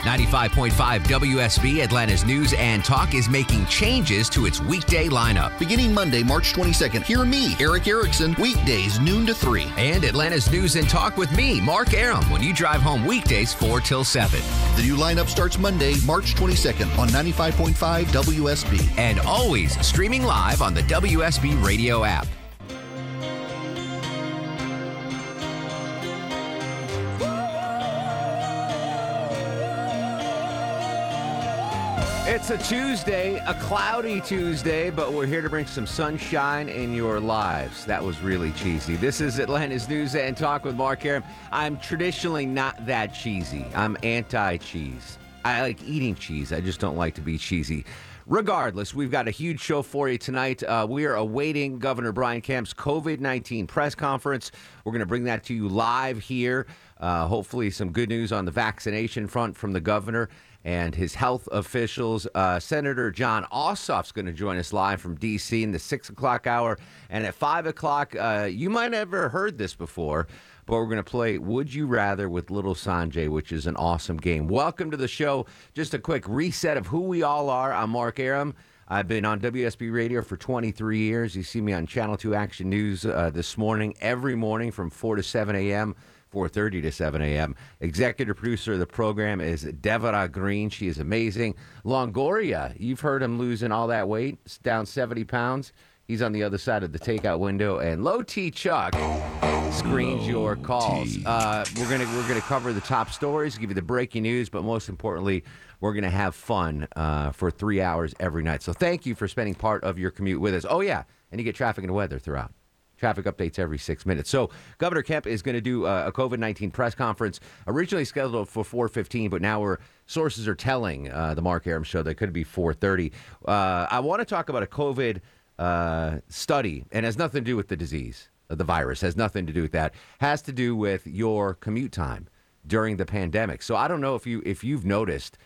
95.5 WSB Atlanta's News and Talk is making changes to its weekday lineup. Beginning Monday, March 22nd, hear me, Erick Erickson, weekdays noon to 3. And Atlanta's News and Talk with me, Mark Arum, when you drive home weekdays 4 till 7. The new lineup starts Monday, March 22nd on 95.5 WSB. And always streaming live on the WSB radio app. It's a Tuesday, a cloudy Tuesday, but we're here to bring some sunshine in your lives. That was really cheesy. This is Atlanta's News and Talk with Mark Arum. I'm traditionally not that cheesy. I'm anti cheese. I like eating cheese, I just don't like to be cheesy. Regardless, we've got a huge show for you tonight. Uh, we are awaiting Governor Brian Kemp's COVID 19 press conference. We're going to bring that to you live here. Uh, hopefully, some good news on the vaccination front from the governor and his health officials. Uh, Senator Jon Ossoff's going to join us live from D.C. in the six o'clock hour. And at five o'clock, uh, you might never heard this before, but we're going to play Would You Rather with Little Sanjay, which is an awesome game. Welcome to the show. Just a quick reset of who we all are. I'm Mark Arum. I've been on WSB Radio for 23 years. You see me on Channel 2 Action News uh, this morning, every morning from 4 to 7 a.m. 4.30 to 7 a.m. Executive producer of the program is Devara Green. She is amazing. Longoria, you've heard him losing all that weight, it's down 70 pounds. He's on the other side of the takeout window. And Low T Chuck screens your calls. Uh, we're gonna we're gonna cover the top stories, give you the breaking news, but most importantly, we're gonna have fun uh, for three hours every night. So thank you for spending part of your commute with us. Oh yeah, and you get traffic and weather throughout. Traffic updates every six minutes. So Governor Kemp is going to do uh, a COVID nineteen press conference, originally scheduled for four fifteen, but now we're sources are telling uh, the Mark Arum show that could be four thirty. Uh, I want to talk about a COVID uh, study, and has nothing to do with the disease, uh, the virus has nothing to do with that. Has to do with your commute time during the pandemic. So I don't know if you if you've noticed.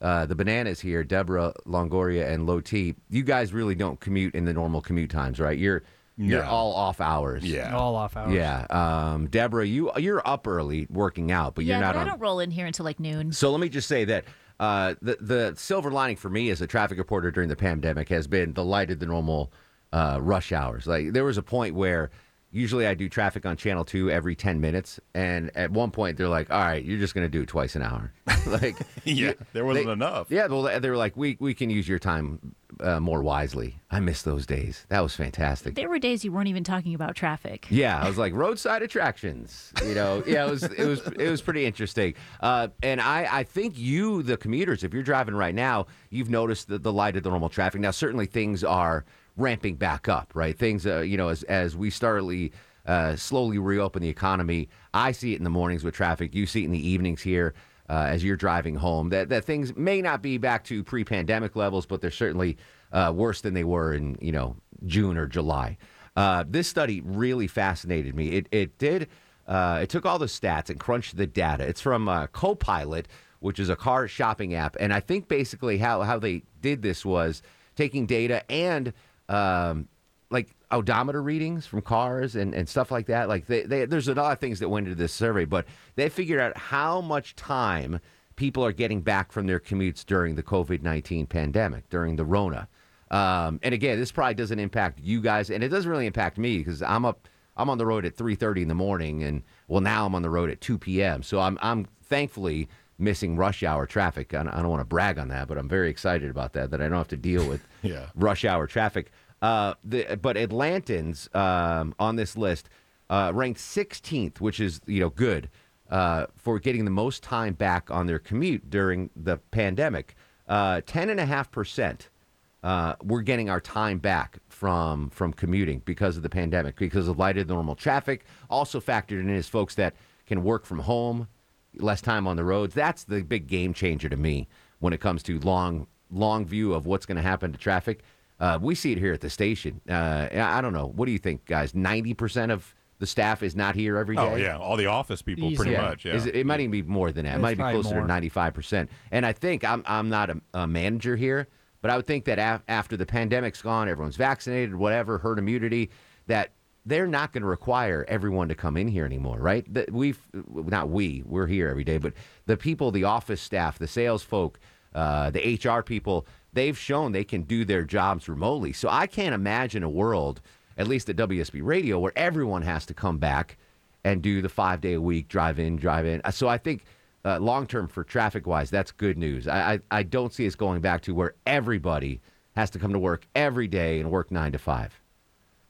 Uh, the bananas here, Deborah Longoria and Low T. You guys really don't commute in the normal commute times, right? You're you're No. all off hours. Yeah. All off hours. Yeah. Um, Deborah, you you're up early working out, but you're yeah, not but I don't roll in here until like noon. So let me just say that uh, the the silver lining for me as a traffic reporter during the pandemic has been the lighter than normal uh, rush hours. Like there was a point where usually I do traffic on Channel Two every ten minutes, and at one point they're like, "All right, you're just going to do it twice an hour." like Yeah, there wasn't they- enough. Yeah, well, they were like, "We we can use your time uh, more wisely." I miss those days. That was fantastic. There were days you weren't even talking about traffic. Yeah, I was like roadside attractions. You know, yeah, it was it was it was pretty interesting. Uh, and I I think you the commuters, if you're driving right now, you've noticed the, the light of the normal traffic. Now, certainly things are ramping back up, right? Things, uh, you know, as as we startly uh, slowly reopen the economy. I see it in the mornings with traffic. You see it in the evenings here. Uh, as you're driving home, that, that things may not be back to pre-pandemic levels, but they're certainly uh, worse than they were in you know June or July. Uh, this study really fascinated me. It it did. Uh, it took all the stats and crunched the data. It's from Copilot, which is a car shopping app, and I think basically how how they did this was taking data and um, like odometer readings from cars and, and stuff like that. Like they, they, there's a lot of things that went into this survey, but they figured out how much time people are getting back from their commutes during the COVID 19 pandemic, during the Rona. Um, and again, this probably doesn't impact you guys, and it doesn't really impact me because I'm up. I'm on the road at 3:30 in the morning, and well, now I'm on the road at 2 p.m. So I'm I'm thankfully missing rush hour traffic. I don't, want to brag on that, but I'm very excited about that. That I don't have to deal with Yeah. rush hour traffic. Uh, the, but Atlantans um, on this list uh, ranked 16th, which is you know good uh, for getting the most time back on their commute during the pandemic. Uh, Ten and a half percent uh, we're getting our time back from from commuting because of the pandemic, because of lighter than normal traffic. Also factored in is folks that can work from home less time on the roads. That's the big game changer to me when it comes to long long view of what's going to happen to traffic. Uh, we see it here at the station. Uh, I I don't know. What do you think, guys? Ninety percent of the staff is not here every day. Oh yeah, all the office people, pretty Easily. much. Yeah. Is it, it might even be more than that. It It's might be probably closer to ninety-five percent. And I think I'm I'm not a, a manager here, but I would think that af- after the pandemic's gone, everyone's vaccinated, whatever, herd immunity, that they're not going to require everyone to come in here anymore, right? We've not we, we're here every day, but the people, the office staff, the sales folk, uh, the HR people, they've shown they can do their jobs remotely. So I can't imagine a world, at least at WSB Radio, where everyone has to come back and do the five day a week drive in, drive in. So I think uh, long term for traffic wise, that's good news. I, I I don't see us going back to where everybody has to come to work every day and work nine to five.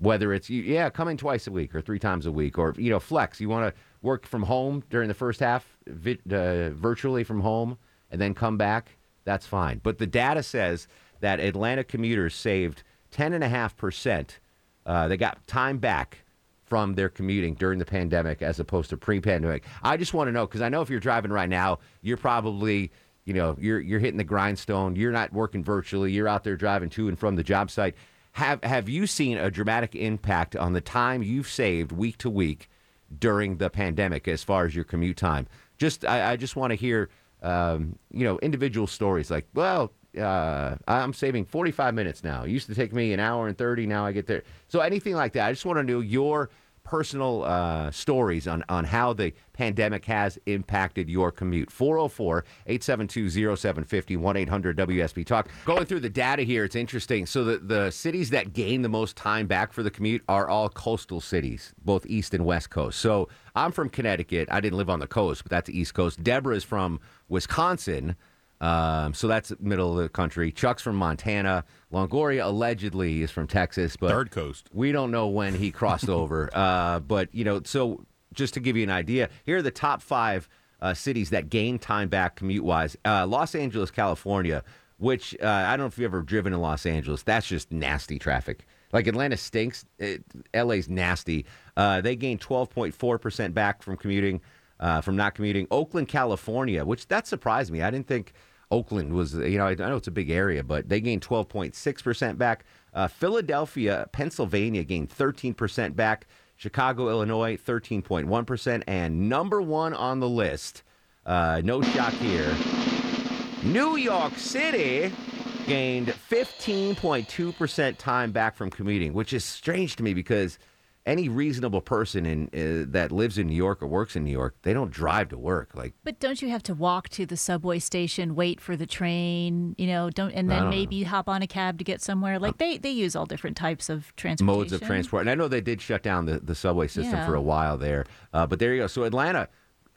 Whether it's yeah, coming twice a week or three times a week, or you know, flex. You want to work from home during the first half, vi- uh, virtually from home, and then come back. That's fine. But the data says that Atlanta commuters saved ten and a half percent. Uh, They got time back from their commuting during the pandemic as opposed to pre-pandemic. I just want to know because I know if you're driving right now, you're probably you know you're you're hitting the grindstone. You're not working virtually. You're out there driving to and from the job site. Have have you seen a dramatic impact on the time you've saved week to week during the pandemic as far as your commute time? Just I, I just want to hear um, you know individual stories like well. Uh, I'm saving 45 minutes now. It used to take me an hour and 30. Now I get there. So anything like that. I just want to know your personal uh, stories on, on how the pandemic has impacted your commute. 404 872 0750 1 800 WSB Talk. Going through the data here, it's interesting. So, the, the cities that gain the most time back for the commute are all coastal cities, both East and West Coast. So, I'm from Connecticut. I didn't live on the coast, but that's the East Coast. Deborah is from Wisconsin. Um, so that's middle of the country. Chuck's from Montana. Longoria allegedly is from Texas, but Third coast. we don't know when he crossed over. Uh, but you know, so just to give you an idea, here are the top five uh, cities that gain time back commute wise. Uh, Los Angeles, California, which uh, I don't know if you've ever driven in Los Angeles. That's just nasty traffic. Like Atlanta stinks. It, LA's nasty. Uh, they gained 12.4 percent back from commuting, uh, from not commuting. Oakland, California, which that surprised me. I didn't think Oakland was, you know, I know it's a big area, but they gained 12.6% back. Uh, Philadelphia, Pennsylvania gained 13% back. Chicago, Illinois, 13.1%. And number one on the list, uh, no shock here, New York City gained 15.2% time back from commuting, which is strange to me because any reasonable person in uh, that lives in New York or works in New York, they don't drive to work. Like But don't you have to walk to the subway station, wait for the train, you know, don't and then don't maybe hop on a cab to get somewhere? Like they, they use all different types of transportation. modes of transport. And I know they did shut down the, the subway system Yeah. for a while there, uh, but there you go. So Atlanta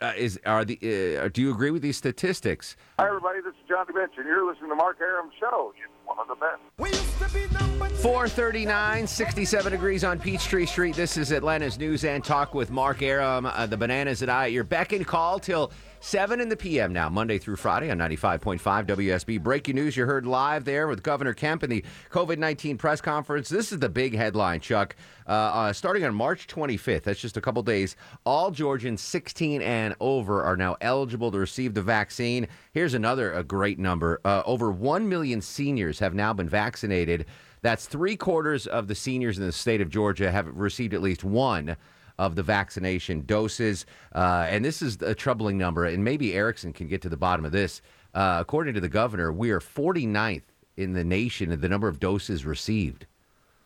uh, is are the uh, do you agree with these statistics? Hi, everybody. This is John DeBench, and you're listening to Mark Arum Show. It's one of the best. 439, 67 degrees on Peachtree Street. This is Atlanta's News and Talk with Mark Arum, uh, the Bananas and I. Your beck and call till 7 in the p.m. now, Monday through Friday on 95.5 WSB. Breaking news you heard live there with Governor Kemp in the COVID 19 press conference. This is the big headline, Chuck. Uh, uh, starting on March 25th, that's just a couple days, all Georgians 16 and over are now eligible to receive the vaccine. Here's another a great number uh, over 1 million seniors have now been vaccinated. That's three quarters of the seniors in the state of Georgia have received at least one of the vaccination doses. Uh, and this is a troubling number, and maybe Erickson can get to the bottom of this. Uh, according to the governor, we are 49th in the nation in the number of doses received.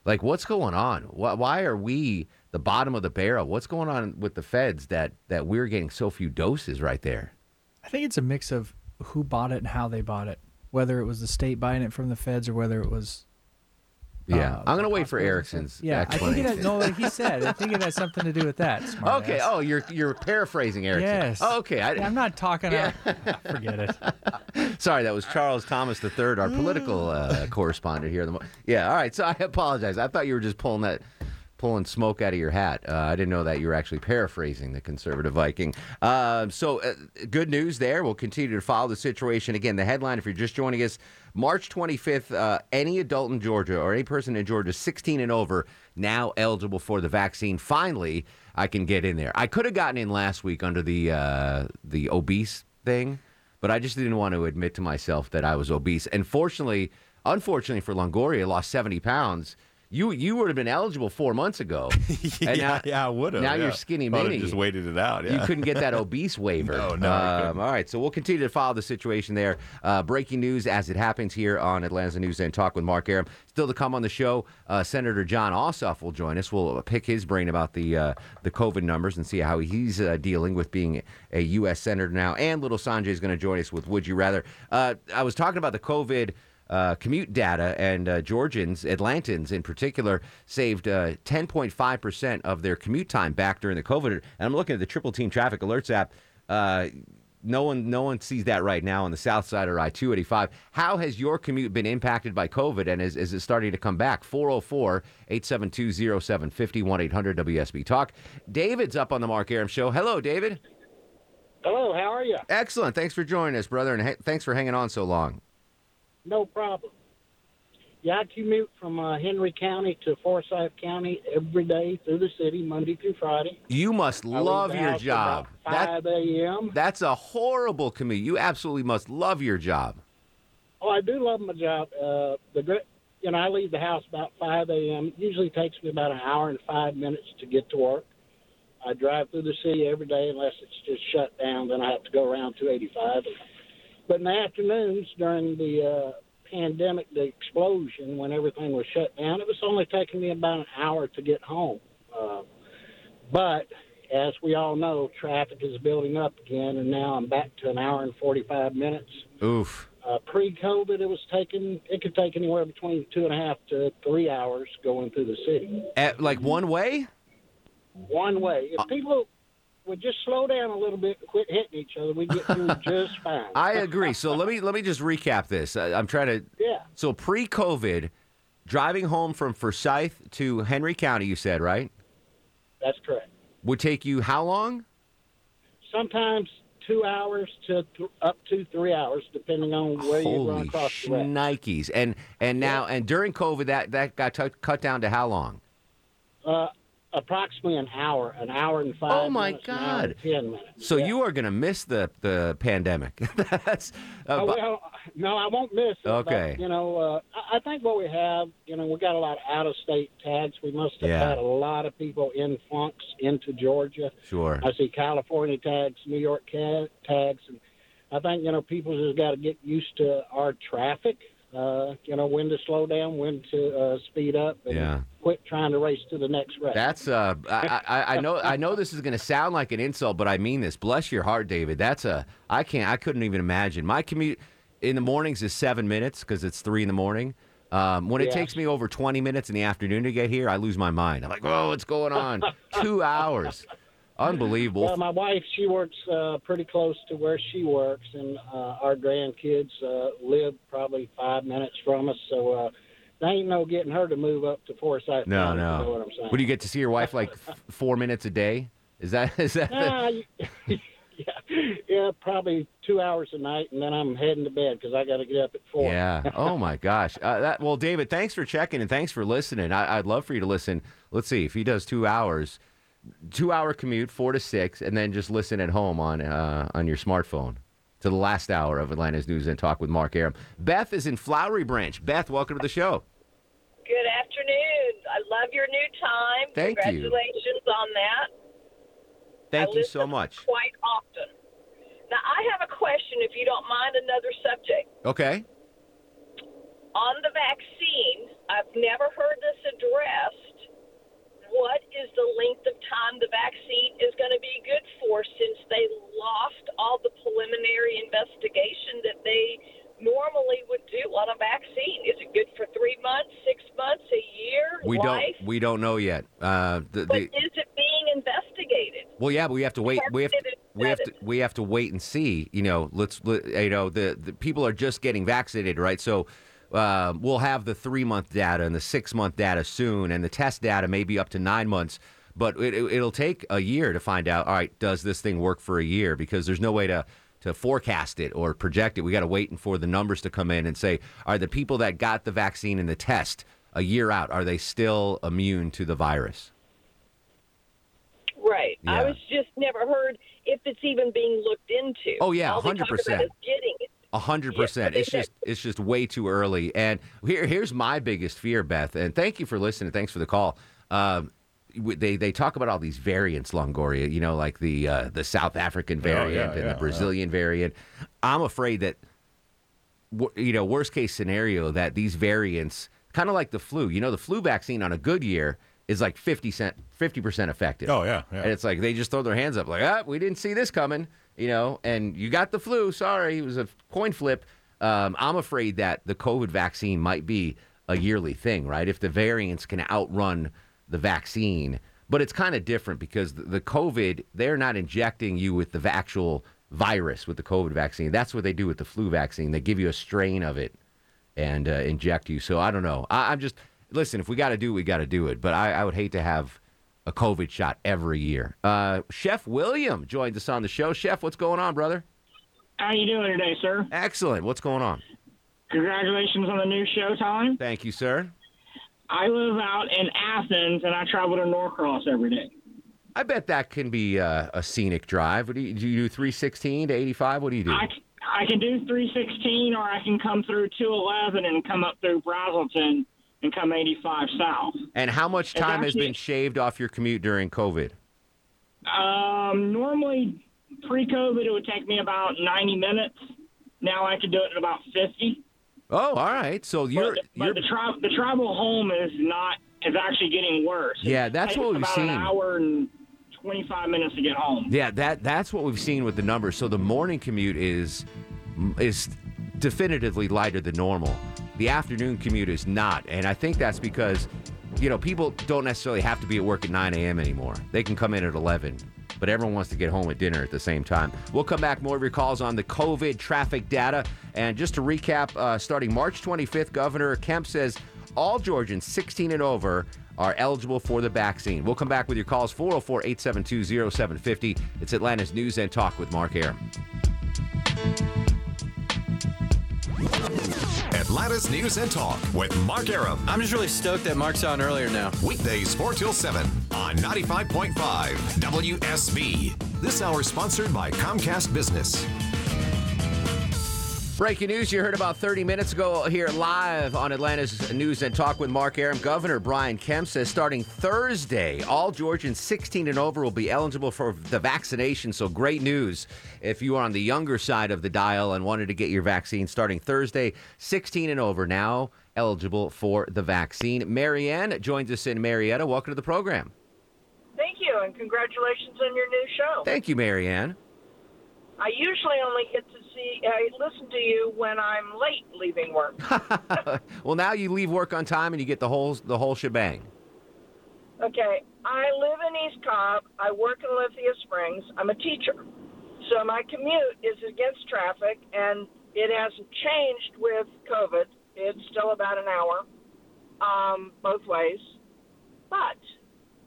Like, what's going on? Why, why are we the bottom of the barrel? What's going on with the feds that, that we're getting so few doses right there? I think it's a mix of who bought it and how they bought it. Whether it was the state buying it from the feds or whether it was. Yeah. uh, I'm going to wait for. Erickson's Yeah, I think it has, no, like he said, I think it has something to do with that. Okay. ass. Oh, you're you're paraphrasing Erickson. Yes. Oh, okay. I, I'm not talking. Yeah. out- forget it. Sorry, that was Charles Thomas III, our political uh, correspondent here. Yeah, all right. So I apologize. I thought you were just pulling that pulling smoke out of your hat. Uh, I didn't know that you were actually paraphrasing the conservative Viking. Uh, so, uh, good news there. We'll continue to follow the situation. Again, the headline, if you're just joining us, March 25th, uh, any adult in Georgia or any person in Georgia 16 and over now eligible for the vaccine. Finally, I can get in there. I could have gotten in last week under the uh, the obese thing, but I just didn't want to admit to myself that I was obese. And fortunately, unfortunately for Longoria, lost 70 pounds you you would have been eligible four months ago. yeah, now, yeah, I would have. Now yeah. you're skinny mini. Just waited it out. Yeah. You couldn't get that obese waiver. no, no. Um, all right, so we'll continue to follow the situation there. Uh, breaking news as it happens here on Atlanta News and Talk with Mark Arum. Still to come on the show, uh, Senator Jon Ossoff will join us. We'll pick his brain about the uh, the COVID numbers and see how he's uh, dealing with being a U.S. senator now. And little Sanjay is going to join us with Would You Rather. Uh, I was talking about the COVID uh, commute data, and uh, Georgians, Atlantans in particular, saved uh, 10.5% of their commute time back during the COVID. And I'm looking at the Triple Team Traffic Alerts app. Uh, no one, no one sees that right now on the south side of I-285. How has your commute been impacted by COVID, and is, is it starting to come back? 404-872-0750, 1-800-WSB Talk. David's up on the Mark Arum Show. Hello, David. Hello, how are you? Excellent. Thanks for joining us, brother, and ha- thanks for hanging on so long. No problem. Yeah, I commute from uh, Henry County to Forsyth County every day through the city, Monday through Friday. You must I love your job. about 5 a.m. that's a horrible commute. You absolutely must love your job. Oh, I do love my job. Uh, the you know, I leave the house about 5 a.m. It usually takes me about an hour and five minutes to get to work. I drive through the city every day unless it's just shut down. Then I have to go around 285. But in the afternoons during the uh, pandemic, the explosion, when everything was shut down, it was only taking me about an hour to get home. Uh, but as we all know, traffic is building up again, and now I'm back to an hour and 45 minutes. Oof. Uh, pre-COVID, it was taking it could take anywhere between two and a half to three hours going through the city. At, like one way? One way. If people would just slow down a little bit and quit hitting each other, we get through just fine. I agree. So let me let me just recap this. I, I'm trying to. Yeah. So pre-COVID, driving home from Forsyth to Henry County, you said right, That's correct. would take you how long? Sometimes two hours to th- up to three hours, depending on where you run Holy across the road. shnikes! And and now and during COVID, that that got t- cut down to how long? Uh, approximately an hour, an hour and five. Oh, my minutes, an hour and God. ten minutes. So Yeah. you are going to miss the the pandemic. That's uh, Oh, well, no, I won't miss it. Okay. But, you know, uh, I, I think what we have, you know, we got a lot of out-of-state tags. We must have Yeah. had a lot of people in flunks into Georgia. sure. I see California tags, New York ca- tags, and I think you know people just got to get used to our traffic. Uh, you know when to slow down, when to uh, speed up, and Yeah. quit trying to race to the next wreck. That's uh, I, I, I know I know this is going to sound like an insult, but I mean this. Bless your heart, David. That's a I can't I couldn't even imagine. My commute in the mornings is seven minutes because it's three in the morning. Um, when it Yeah. takes me over twenty minutes in the afternoon to get here, I lose my mind. I'm like, oh, what's going on? Two hours, unbelievable. Well, my wife, she works uh, pretty close to where she works, and uh, our grandkids uh, live probably five minutes from us. So uh, there ain't no getting her to move up to Forsyth. no, County, no. You know what I'm saying? Would you get to see your wife like f- four minutes a day? Is that is that? the- Ah, yeah, yeah, probably two hours a night, and then I'm heading to bed because I got to get up at four. Yeah. Oh my gosh. Uh, that, well, David, thanks for checking and thanks for listening. I, I'd love for you to listen. Let's see if he does two hours, two hour commute, four to six, and then just listen at home on uh, on your smartphone to the last hour of Atlanta's News and Talk with Mark Arum. Beth is in Flowery Branch. Beth, welcome to the show. Good afternoon. I love your new time. Thank you. Congratulations on that. Thank I you so much. Quite often. Now, I have a question, if you don't mind, another subject. Okay. On the vaccine, I've never heard this addressed. What is the length of time the vaccine is going to be good for since they lost all the preliminary investigation that they normally would do on a vaccine? Is it good for three months, six months, a year, We life? don't we don't know yet. Uh, the, But the, is it being investigated? Well, yeah, but we have to wait. We have to, we have to we have to wait and see. You know, let's let- you know the, the people are just getting vaccinated, right? So uh, we'll have the three month data and the six month data soon, and the test data may be up to nine months. But it, it, it'll take a year to find out. All right, does this thing work for a year? Because there's no way to to forecast it or project it. We got to wait for the numbers to come in and say, are the people that got the vaccine and the test a year out, are they still immune to the virus? Right. Yeah. I was just never heard if it's even being looked into. Oh, yeah, All they talk 100%. about is getting it. A hundred Yeah, percent. It's just it's just way too early. And here here's my biggest fear, Beth. And thank you for listening. Thanks for the call. Um, they they talk about all these variants, Longoria. You know, like the uh, the South African variant yeah, and yeah, the Brazilian variant. I'm afraid that you know worst case scenario that these variants, kind of like the flu. You know, the flu vaccine on a good year is like 50 cent 50% effective. Oh, yeah, yeah. And it's like they just throw their hands up like, "Ah, we didn't see this coming." You know, and you got the flu. Sorry, it was a coin flip. Um, I'm afraid that the COVID vaccine might be a yearly thing, right? If the variants can outrun the vaccine, but it's kind of different because the, COVID, they're not injecting you with the actual virus with the COVID vaccine. That's what they do with the flu vaccine. They give you a strain of it and uh, inject you. So I don't know. I, I'm just listen. If we got to do, it, we got to do it. But I, I would hate to have a COVID shot every year. Uh, Chef William joins us on the show. Chef, what's going on, brother? How you doing today, sir? Excellent. What's going on? Congratulations on the new Showtime. Thank you, sir. I live out in Athens, and I travel to Norcross every day. I bet that can be uh, a scenic drive. What do you do? You do three sixteen to eighty five. What do you do? I, I can do 316, or I can come through 211 and come up through Braselton and come 85 south. And how much time has been shaved off your commute during COVID? Um, normally, pre-COVID, it would take me about 90 minutes. Now I can do it in about 50. Oh, all right. So you're but, you're but the, tra- the travel home is not is actually getting worse. Yeah, that's what we've about seen. An hour and 25 minutes to get home. Yeah, that that's what we've seen with the numbers. So the morning commute is is definitively lighter than normal. The afternoon commute is not, and I think that's because you know people don't necessarily have to be at work at 9 a.m. anymore. They can come in at 11. But everyone wants to get home at dinner at the same time. We'll come back more of your calls on the COVID traffic data. And just to recap, uh, starting March 25th, Governor Kemp says all Georgians 16 and over are eligible for the vaccine. We'll come back with your calls 404 872 0750. It's Atlanta's News and Talk with Mark Arum. Atlanta's News and Talk with Mark Arum. I'm just really stoked that Mark's on earlier now. Weekdays 4 till 7 on 95.5 WSB. This hour sponsored by Comcast Business. Breaking news you heard about 30 minutes ago here live on Atlanta's News and Talk with Mark Arum. Governor Brian Kemp says starting Thursday, all Georgians 16 and over will be eligible for the vaccination. So great news if you are on the younger side of the dial and wanted to get your vaccine starting Thursday, 16 and over now eligible for the vaccine. Marianne joins us in Marietta. Welcome to the program. Thank you, and congratulations on your new show. Thank you, Marianne. I usually only get to see, I listen to you when I'm late leaving work. well, now you leave work on time and you get the whole the whole shebang. okay, I live in East Cobb. I work in Lithia Springs. I'm a teacher. So my commute is against traffic, and it hasn't changed with COVID. It's still about an hour um, both ways. But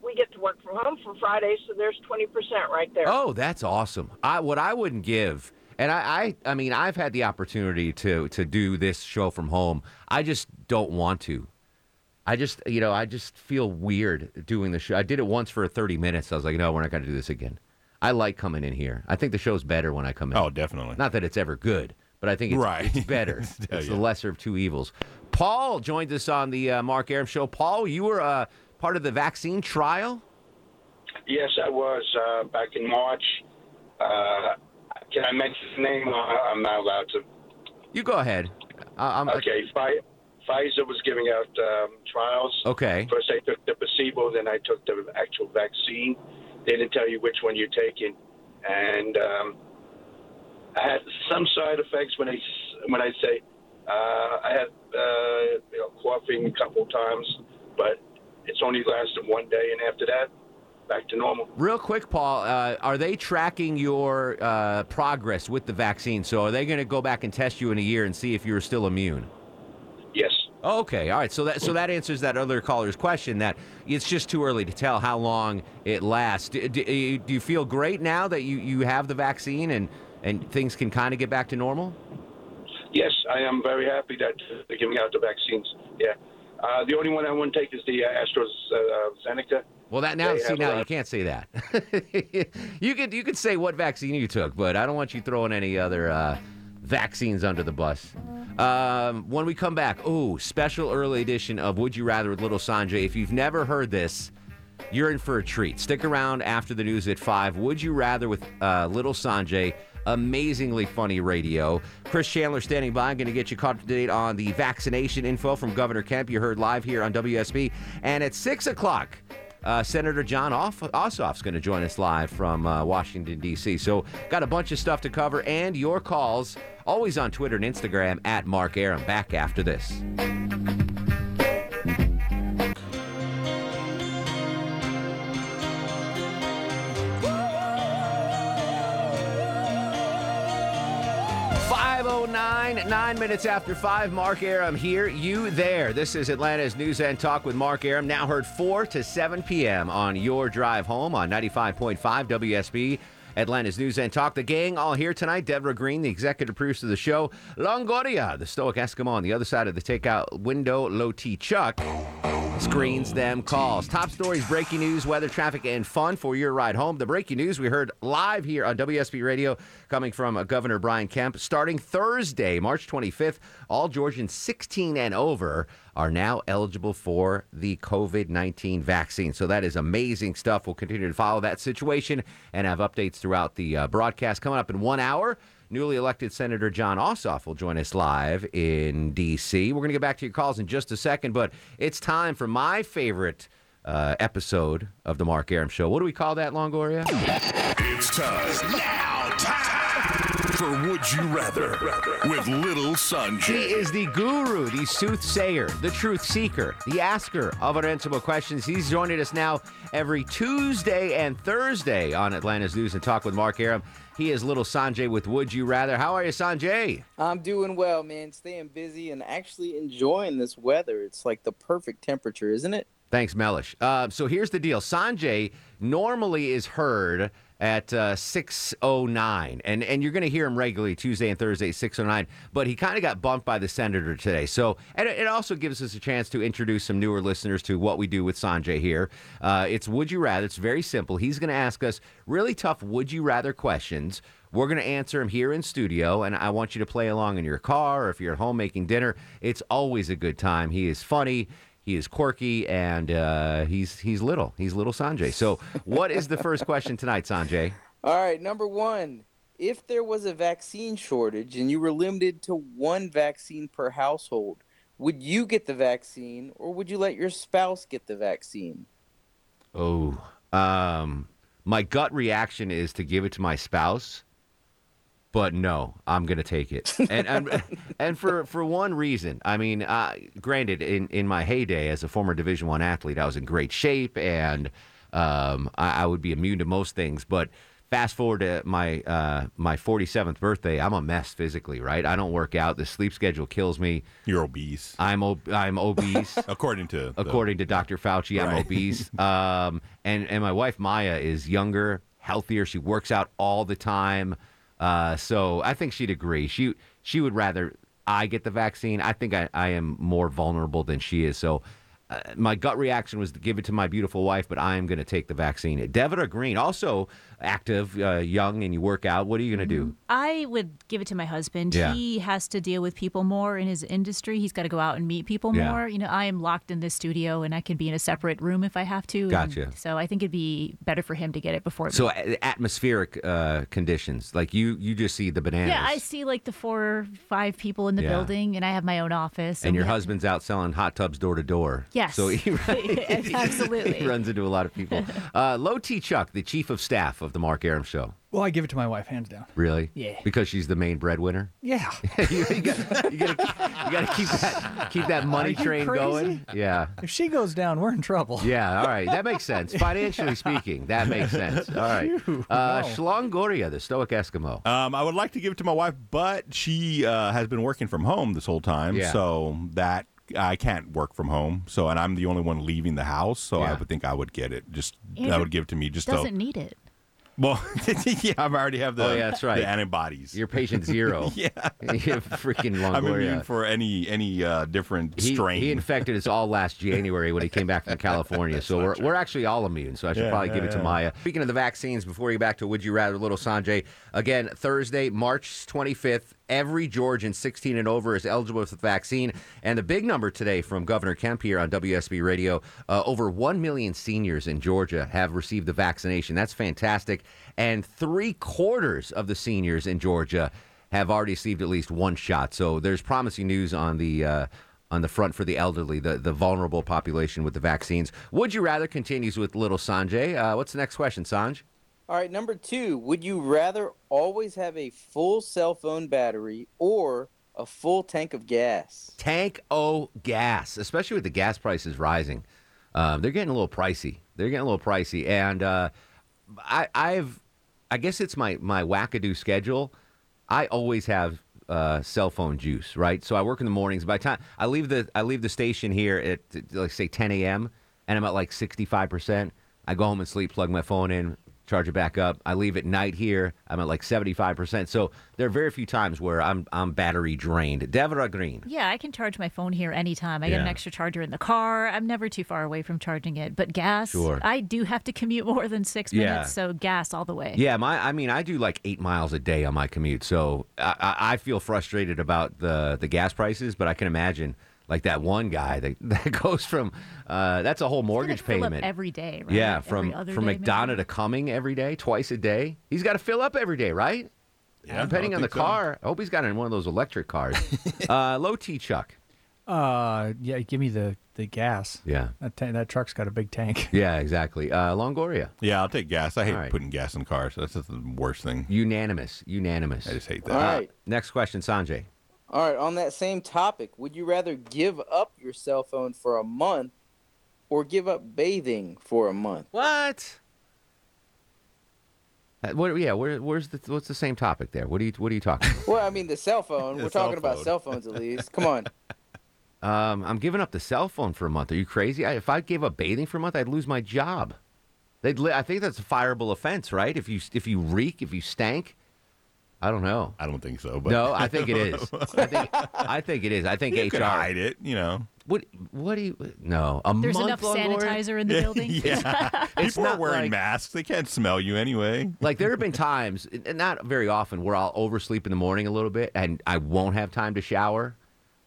we get to work from home for Friday, so there's 20% right there. Oh, that's awesome. I what I wouldn't give, and I, I, I mean, I've had the opportunity to to do this show from home. I just don't want to. I just, you know, I just feel weird doing the show. I did it once for 30 minutes. I was like, no, we're not going to do this again. I like coming in here. I think the show's better when I come in. Oh, definitely. Not that it's ever good, but I think it's, Right. it's better. It's yeah. the lesser of two evils. Paul joined us on the uh, Mark Arum show. Paul, you were uh, part of the vaccine trial. Yes, I was uh, back in March. Can I mention the name? Uh, I'm not allowed to. You go ahead. I, I'm, Okay, Pfi- Pfizer was giving out um, trials. Okay. First, I took the placebo, then I took the actual vaccine. They didn't tell you which one you're taking, and um, I had some side effects when I s- when I say uh, I had uh, you know, coughing a couple times, but it's only lasted one day, and after that, back to normal. Real quick, Paul, uh, are they tracking your uh, progress with the vaccine? So are they going to go back and test you in a year and see if you're still immune? Yes. Okay, all right. So that so that answers that other caller's question. That it's just too early to tell how long it lasts. Do, do, do you feel great now that you, you have the vaccine and and things can kind of get back to normal? Yes, I am very happy that they're giving out the vaccines. Yeah. Uh, the only one I wouldn't take is the uh, AstraZeneca. Well, that now see now you can't say that. you could you could say what vaccine you took, but I don't want you throwing any other uh, vaccines under the bus. Um, when we come back, oh, special early edition of Would You Rather with Little Sanjay. If you've never heard this, you're in for a treat. Stick around after the news at five. Would you rather with uh, Little Sanjay? Amazingly funny radio. Chris Chandler standing by. I'm going to get you caught up to date on the vaccination info from Governor Kemp. You heard live here on WSB. And at six o'clock, uh, Senator Jon Off- Ossoff's going to join us live from uh, Washington, D.C. So, got a bunch of stuff to cover and your calls always on Twitter and Instagram at Mark Arum. Back after this. Five oh nine, nine minutes after five. Mark Arum here, you there. This is Atlanta's News and Talk with Mark Arum. Now heard 4 to 7 p.m. on your drive home on 95.5 WSB. Atlanta's News and Talk. The gang all here tonight. Deborah Green, the executive producer of the show. Longoria, the stoic Eskimo on the other side of the takeout window. Low T Chuck screens them calls. Top stories, breaking news, weather, traffic, and fun for your ride home. The breaking news we heard live here on WSB Radio coming from uh, Governor Brian Kemp. Starting Thursday, March 25th, all Georgians 16 and over are now eligible for the COVID 19 vaccine. So that is amazing stuff. We'll continue to follow that situation and have updates throughout the uh, broadcast. Coming up in one hour, newly elected Senator Jon Ossoff will join us live in D.C. We're going to get back to your calls in just a second, but it's time for my favorite uh, episode of the Mark Arum Show. What do we call that, Longoria? It's time. Now, for Would You Rather with Little Sanjay. He is the guru, the soothsayer, the truth seeker, the asker of unanswerable questions. He's joining us now every Tuesday and Thursday on Atlanta's News and Talk with Mark Arum. He is little Sanjay with Would You Rather. How are you, Sanjay? I'm doing well, man. Staying busy and actually enjoying this weather. It's like the perfect temperature, isn't it? Thanks, Mellish. Uh, so here's the deal. Sanjay normally is heard at uh, 6.09, and, and you're going to hear him regularly Tuesday and Thursday 6.09, but he kind of got bumped by the senator today. So and it, also gives us a chance to introduce some newer listeners to what we do with Sanjay here. Uh, it's Would You Rather. It's very simple. He's going to ask us really tough Would You Rather questions. We're going to answer them here in studio, and I want you to play along in your car or if you're at home making dinner. It's always a good time. He is funny. He is quirky and uh, he's he's little. He's little Sanjay. So, what is the first question tonight, Sanjay? All right, number one. If there was a vaccine shortage and you were limited to one vaccine per household, would you get the vaccine or would you let your spouse get the vaccine? Oh, um, my gut reaction is to give it to my spouse, but no, I'm gonna take it, and and, and for for one reason. I mean, uh, granted, in in my heyday as a former Division One athlete, I was in great shape, and um, I, I would be immune to most things, but. Fast forward to my uh, my 47th birthday, I'm a mess physically. Right, I don't work out. The sleep schedule kills me. You're obese. I'm ob- I'm obese. According to the- according to Dr. Fauci, I'm Right. obese. Um, and and my wife Maya is younger, healthier. She works out all the time. Uh, so I think she'd agree. She she would rather I get the vaccine. I think I, I am more vulnerable than she is. So. Uh, my gut reaction was to give it to my beautiful wife, but I am going to take the vaccine. Devitt Green, also active, uh, young, and you work out. What are you going to do? I would give it to my husband. Yeah. He has to deal with people more in his industry. He's got to go out and meet people Yeah. more. You know, I am locked in this studio and I can be in a separate room if I have to. and Gotcha. So I think it'd be better for him to get it before So me. a- atmospheric uh, conditions, like you, you just see the bananas. Yeah, I see like the four or five people in the Yeah. building and I have my own office. and your we- husband's out selling hot tubs door to door. Yes. So he, Absolutely. he runs into a lot of people. Uh, Low T Chuck, the chief of staff of the Mark Arum Show. Well, I give it to my wife, hands down. Really? Yeah. Because she's the main breadwinner. Yeah. you, you got, you gotta, you gotta keep that keep that money Are train crazy? going. Yeah. If she goes down, we're in trouble. Yeah, all right. That makes sense. Financially speaking, that makes sense. All right. Phew, Uh, no. Shlongoria, the stoic Eskimo. Um, I would like to give it to my wife, but she uh, has been working from home this whole time, Yeah. so that I can't work from home, so and I'm the only one leaving the house, so I would think I would get it. Just Andrew I would give it to me just Doesn't to, need it. Well, yeah, I've already have the Oh, yeah, that's right. the antibodies. You're patient zero. yeah, you have freaking Longoria. I'm immune for any any uh, different he, strain. he infected us all last January when he came back from California. so we're, we're actually all immune. So I should Yeah, probably yeah, give it to. Maya. Speaking of the vaccines, before we get back to Would You Rather, little Sanjay, again, Thursday, March 25th, every Georgian 16 and over is eligible for the vaccine. And the big number today from Governor Kemp here on WSB Radio uh, over 1 million seniors in Georgia have received the vaccination. That's fantastic. And three quarters of the seniors in Georgia have already received at least one shot. So there's promising news on the. Uh, on the front for the elderly, the, the vulnerable population with the vaccines. Would you rather continues with little Sanjay? Uh, what's the next question, Sanj? All right, number two. Would you rather always have a full cell phone battery or a full tank of gas? Tank O gas, especially with the gas prices rising. Um, they're getting a little pricey. They're getting a little pricey, and uh, I, I've, I guess it's my my wackadoo schedule. I always have uh, cell phone juice, right? So I work in the mornings. By the time I leave the I leave the station here at like say 10 a.m. and I'm at like 65 percent. I go home and sleep, plug my phone in, charge it back up. I leave at night here. I'm at like 75 percent. So there are very few times where I'm I'm battery drained. Devra Green. Yeah, I can charge my phone here anytime. I get an extra charger in the car. I'm never too far away from charging it. But gas, Sure. I do have to commute more than six Yeah. minutes, so gas all the way. Yeah, my I mean I do like eight miles a day on my commute, so I, I I feel frustrated about the the gas prices, but I can imagine like that one guy that, that goes from uh, that's a whole mortgage Fill up payment every day, right? Yeah, Every from other from day, McDonough maybe? to Cumming every day, twice a day. He's got to fill up every day, right? Yeah, depending on the think so. car. I hope he's got in one of those electric cars. uh, low T Chuck. Uh, yeah, give me the the gas. Yeah. That ta- that truck's got a big tank. Yeah, exactly. Uh, Longoria. Yeah, I'll take gas. I hate All right. putting gas in cars. That's just the worst thing. Unanimous. Unanimous. I just hate that. All right. Next question, Sanjay. All right, on that same topic, would you rather give up your cell phone for a month or give up bathing for a month? What? Uh, what, yeah, where, where's the what's the same topic there? What are you what are you talking about? Well, I mean, the cell phone. The We're cell talking about cell phones at least. Come on. Um, I'm giving up the cell phone for a month. Are you crazy? I, if I gave up bathing for a month, I'd lose my job. They'd li- I think that's a fireable offense, right? If you if you reek, if you stank. I don't know. I don't think so. But No, I think it is. I think I think it is. I think You HR could hide it, you know. What what do you no a There's month enough Longoria? sanitizer in the building. yeah. It's People are wearing like- masks. They can't smell you anyway. Like there have been times, and not very often, where I'll oversleep in the morning a little bit, and I won't have time to shower,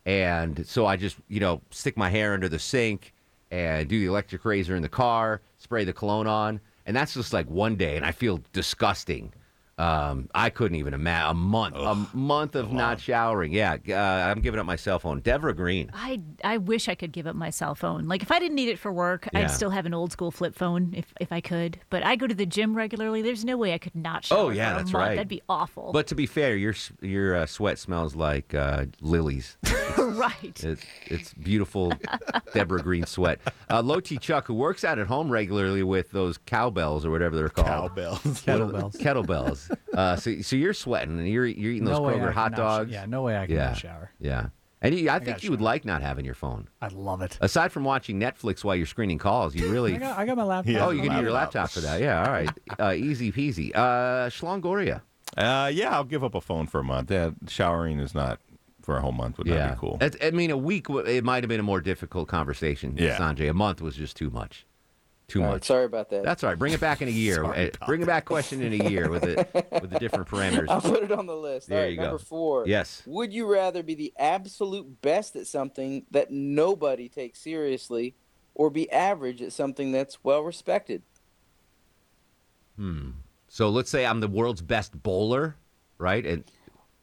and so I just you know stick my hair under the sink and do the electric razor in the car, spray the cologne on, and that's just like one day, and I feel disgusting. Um, I couldn't even imagine a month, a month of not showering. Yeah, uh, I'm giving up my cell phone. Devra Green. I, I wish I could give up my cell phone. Like if I didn't need it for work, Yeah. I'd still have an old school flip phone if, if I could. But I go to the gym regularly. There's no way I could not shower. Oh yeah, for a that's month. right. That'd be awful. But to be fair, your your uh, sweat smells like uh, lilies. right. It's, it's beautiful Deborah Green sweat. Uh, Low T Chuck, who works out at home regularly with those cowbells or whatever they're called. Cowbells. Kettlebells. Kettlebells. Uh, so, so you're sweating and you're, you're eating those No way Kroger hot not sh- dogs. yeah, no way I can yeah. not shower. Yeah. And you, I think gotta you would like not having your phone. I love it. Aside from watching Netflix while you're screening calls, you really. I got, I got my laptop. oh, you can use your laptop for that. Yeah, all right. Uh, easy peasy. Uh, Schlongoria. Uh, yeah, I'll give up a phone for a month. Yeah, showering is not for a whole month. Would yeah. that be cool? That's- I mean, a week, it might have been a more difficult conversation, Yeah. Sanjay. A month was just too much. Too All right, much. sorry about that. That's all right. Bring it back in a year. Sorry Uh, Bring it back question in a year with it with the different parameters. I'll put it on the list. There All right, you go. number four. Yes. Would you rather be the absolute best at something that nobody takes seriously, or be average at something that's well respected? Hmm. So let's say I'm the world's best bowler, right? And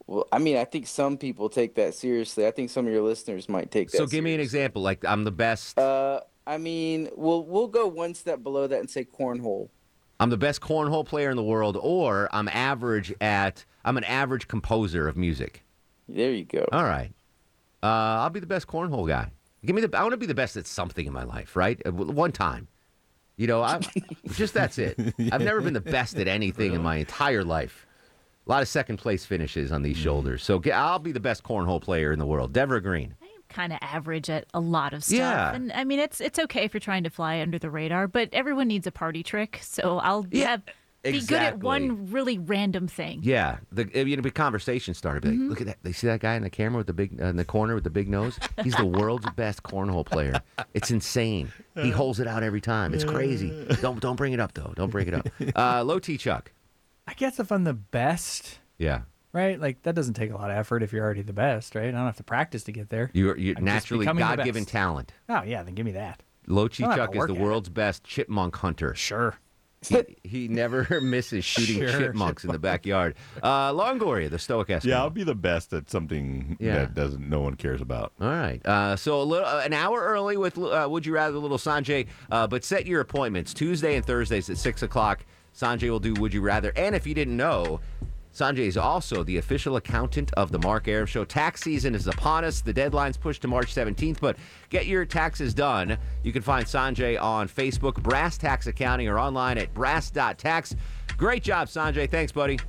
Well, I mean, I think some people take that seriously. I think some of your listeners might take that. so give me an example. Like I'm the best. Uh, I mean, we'll we'll go one step below that and say cornhole. I'm the best cornhole player in the world, or I'm average at. I'm an average composer of music. There you go. All right. Uh, I'll be the best cornhole guy. Give me the. I want to be the best at something in my life, right? Uh, One time. You know, I just that's it. I've never been the best at anything in my entire life. A lot of second place finishes on these shoulders. So I'll be the best cornhole player in the world. Deborah Green. Kind of average at a lot of stuff. Yeah. And I mean, it's it's okay if you're trying to fly under the radar, but everyone needs a party trick. So I'll have be good at one really random thing. Yeah, the you know, the conversation started. Be like, Mhm. look at that. They see that guy in the camera with the big uh, in the corner with the big nose. He's the world's best cornhole player. It's insane. He holds it out every time. It's crazy. Don't don't bring it up though. Don't bring it up. Uh, low T Chuck. I guess if I'm the best, Yeah, right? Like that doesn't take a lot of effort if you're already the best, right? I don't have to practice to get there. you're you I'm naturally God given talent. Oh yeah, then give me that. Low I Chi Chuck is the work at it. world's best chipmunk hunter. Sure. He, he never misses shooting Sure, chipmunks in the backyard. Uh, Longoria, the Stoic Eskimo. Yeah, I'll be the best at something Yeah. that doesn't no one cares about. All right. Uh, so a little, uh, an hour early with uh, Would You Rather, little Sanjay. Uh, but set your appointments Tuesday and Thursdays at six o'clock. Sanjay will do Would You Rather. And if you didn't know, Sanjay is also the official accountant of the Mark Arum Show. Tax season is upon us. The deadline's pushed to March 17th, but get your taxes done. You can find Sanjay on Facebook, Brass Tax Accounting, or online at brass.tax. Great job, Sanjay. Thanks, buddy.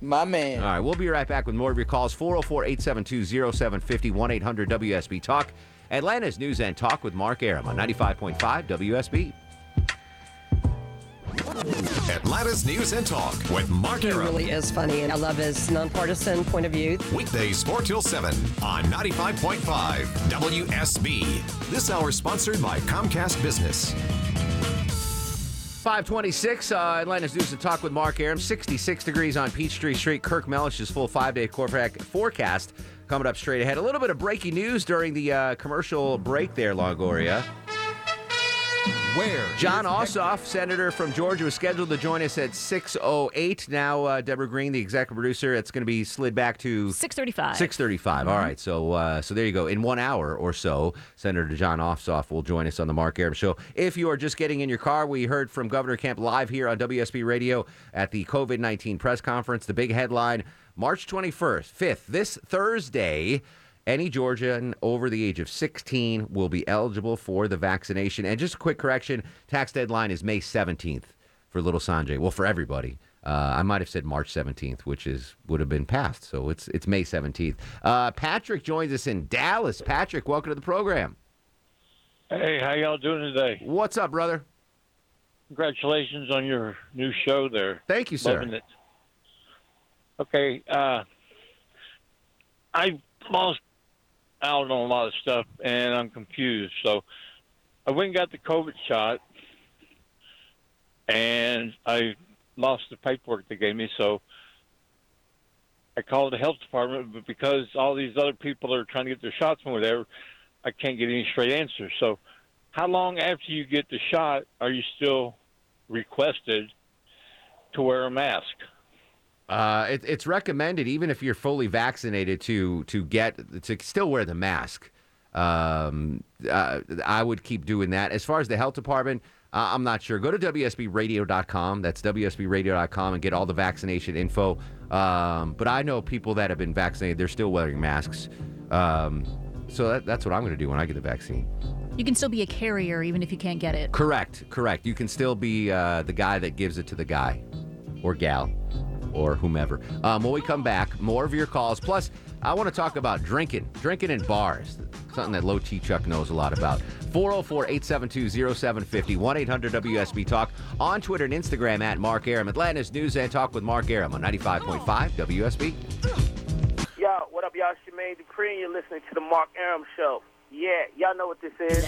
My man. All right, we'll be right back with more of your calls 404 872 0750 1 800 WSB Talk. Atlanta's News and Talk with Mark Arum on 95.5 WSB. Atlanta's News and Talk with Mark He Arum. really is funny, and I love his nonpartisan point of view. Weekdays 4 till 7 on 95.5 WSB. This hour sponsored by Comcast Business. 526, uh, Atlanta's News and Talk with Mark Arum. 66 degrees on Peachtree Street. Kirk Mellish's full five day corporate forecast coming up straight ahead. A little bit of breaking news during the uh, commercial break there, Longoria. Where? Jon Ossoff, senator from Georgia, was scheduled to join us at 6.08. Now, uh, Deborah Green, the executive producer, it's going to be slid back to 635. 635. All right. So uh, so there you go. In one hour or so, Senator Jon Ossoff will join us on the Mark Arum Show. If you are just getting in your car, we heard from Governor Kemp live here on WSB Radio at the COVID 19 press conference. The big headline March 21st, 5th, this Thursday. Any Georgian over the age of 16 will be eligible for the vaccination. And just a quick correction tax deadline is May 17th for little Sanjay. Well, for everybody. Uh, I might have said March 17th, which is would have been passed. So it's it's May 17th. Uh, Patrick joins us in Dallas. Patrick, welcome to the program. Hey, how y'all doing today? What's up, brother? Congratulations on your new show there. Thank you, sir. Loving it. Okay, uh, I lost out on a lot of stuff, and I'm confused. So I went and got the COVID shot, and I lost the paperwork they gave me. So I called the health department, but because all these other people are trying to get their shots and whatever, I can't get any straight answers. So, how long after you get the shot are you still requested to wear a mask? Uh, it, it's recommended even if you're fully vaccinated to to get to still wear the mask. Um, uh, I would keep doing that. As far as the health department, uh, I'm not sure. Go to WSBRadio.com. That's WSBRadio.com and get all the vaccination info. Um, but I know people that have been vaccinated; they're still wearing masks. Um, so that, that's what I'm going to do when I get the vaccine. You can still be a carrier even if you can't get it. Correct, correct. You can still be uh, the guy that gives it to the guy or gal or whomever. Um, when we come back, more of your calls. Plus, I want to talk about drinking, drinking in bars, something that Low T Chuck knows a lot about. 404 872 0750 1 800 WSB Talk on Twitter and Instagram at Mark Arum. Atlanta's News and Talk with Mark Arum on 95.5 WSB. Yo, what up, y'all? Shemaine Dupree, and you're listening to the Mark Aram Show. Yeah, y'all know what this is.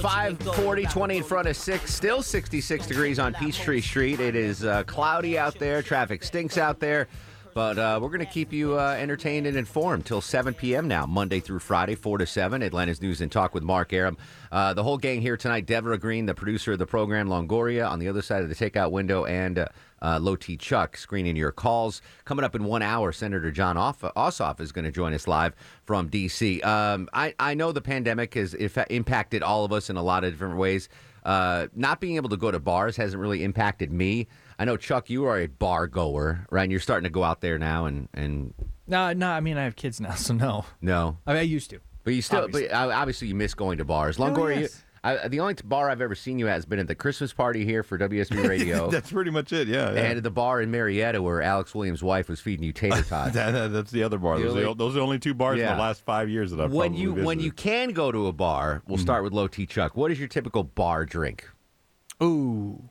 540, 20 in front of 6. Still 66 degrees on Peachtree Street. It is uh, cloudy out there. Traffic stinks out there. But uh, we're going to keep you uh, entertained and informed till 7 p.m. now, Monday through Friday, 4 to 7. Atlanta's News and Talk with Mark Arum. Uh, the whole gang here tonight Deborah Green, the producer of the program, Longoria on the other side of the takeout window, and uh, Low T Chuck screening your calls. Coming up in one hour, Senator Jon Off- Ossoff is going to join us live from D.C. Um, I, I know the pandemic has if- impacted all of us in a lot of different ways. Uh, not being able to go to bars hasn't really impacted me. I know Chuck, you are a bar goer, right? And you're starting to go out there now, and and No, no. I mean, I have kids now, so no. no, I, mean, I used to. but you still, Obviously. but obviously you miss going to bars. Oh, Longoria, you- yes. I, the only bar I've ever seen you at has been at the Christmas party here for WSB Radio. That's pretty much it. Yeah. yeah. And at the bar in Marietta where Alex Williams' wife was feeding you tater tots. That- that- that's the other bar. The Those, are only- the, those are the only two bars in the last five years that I've when probably you when you can go to a bar, we'll start with Low T Chuck. What is your typical bar drink? Ooh.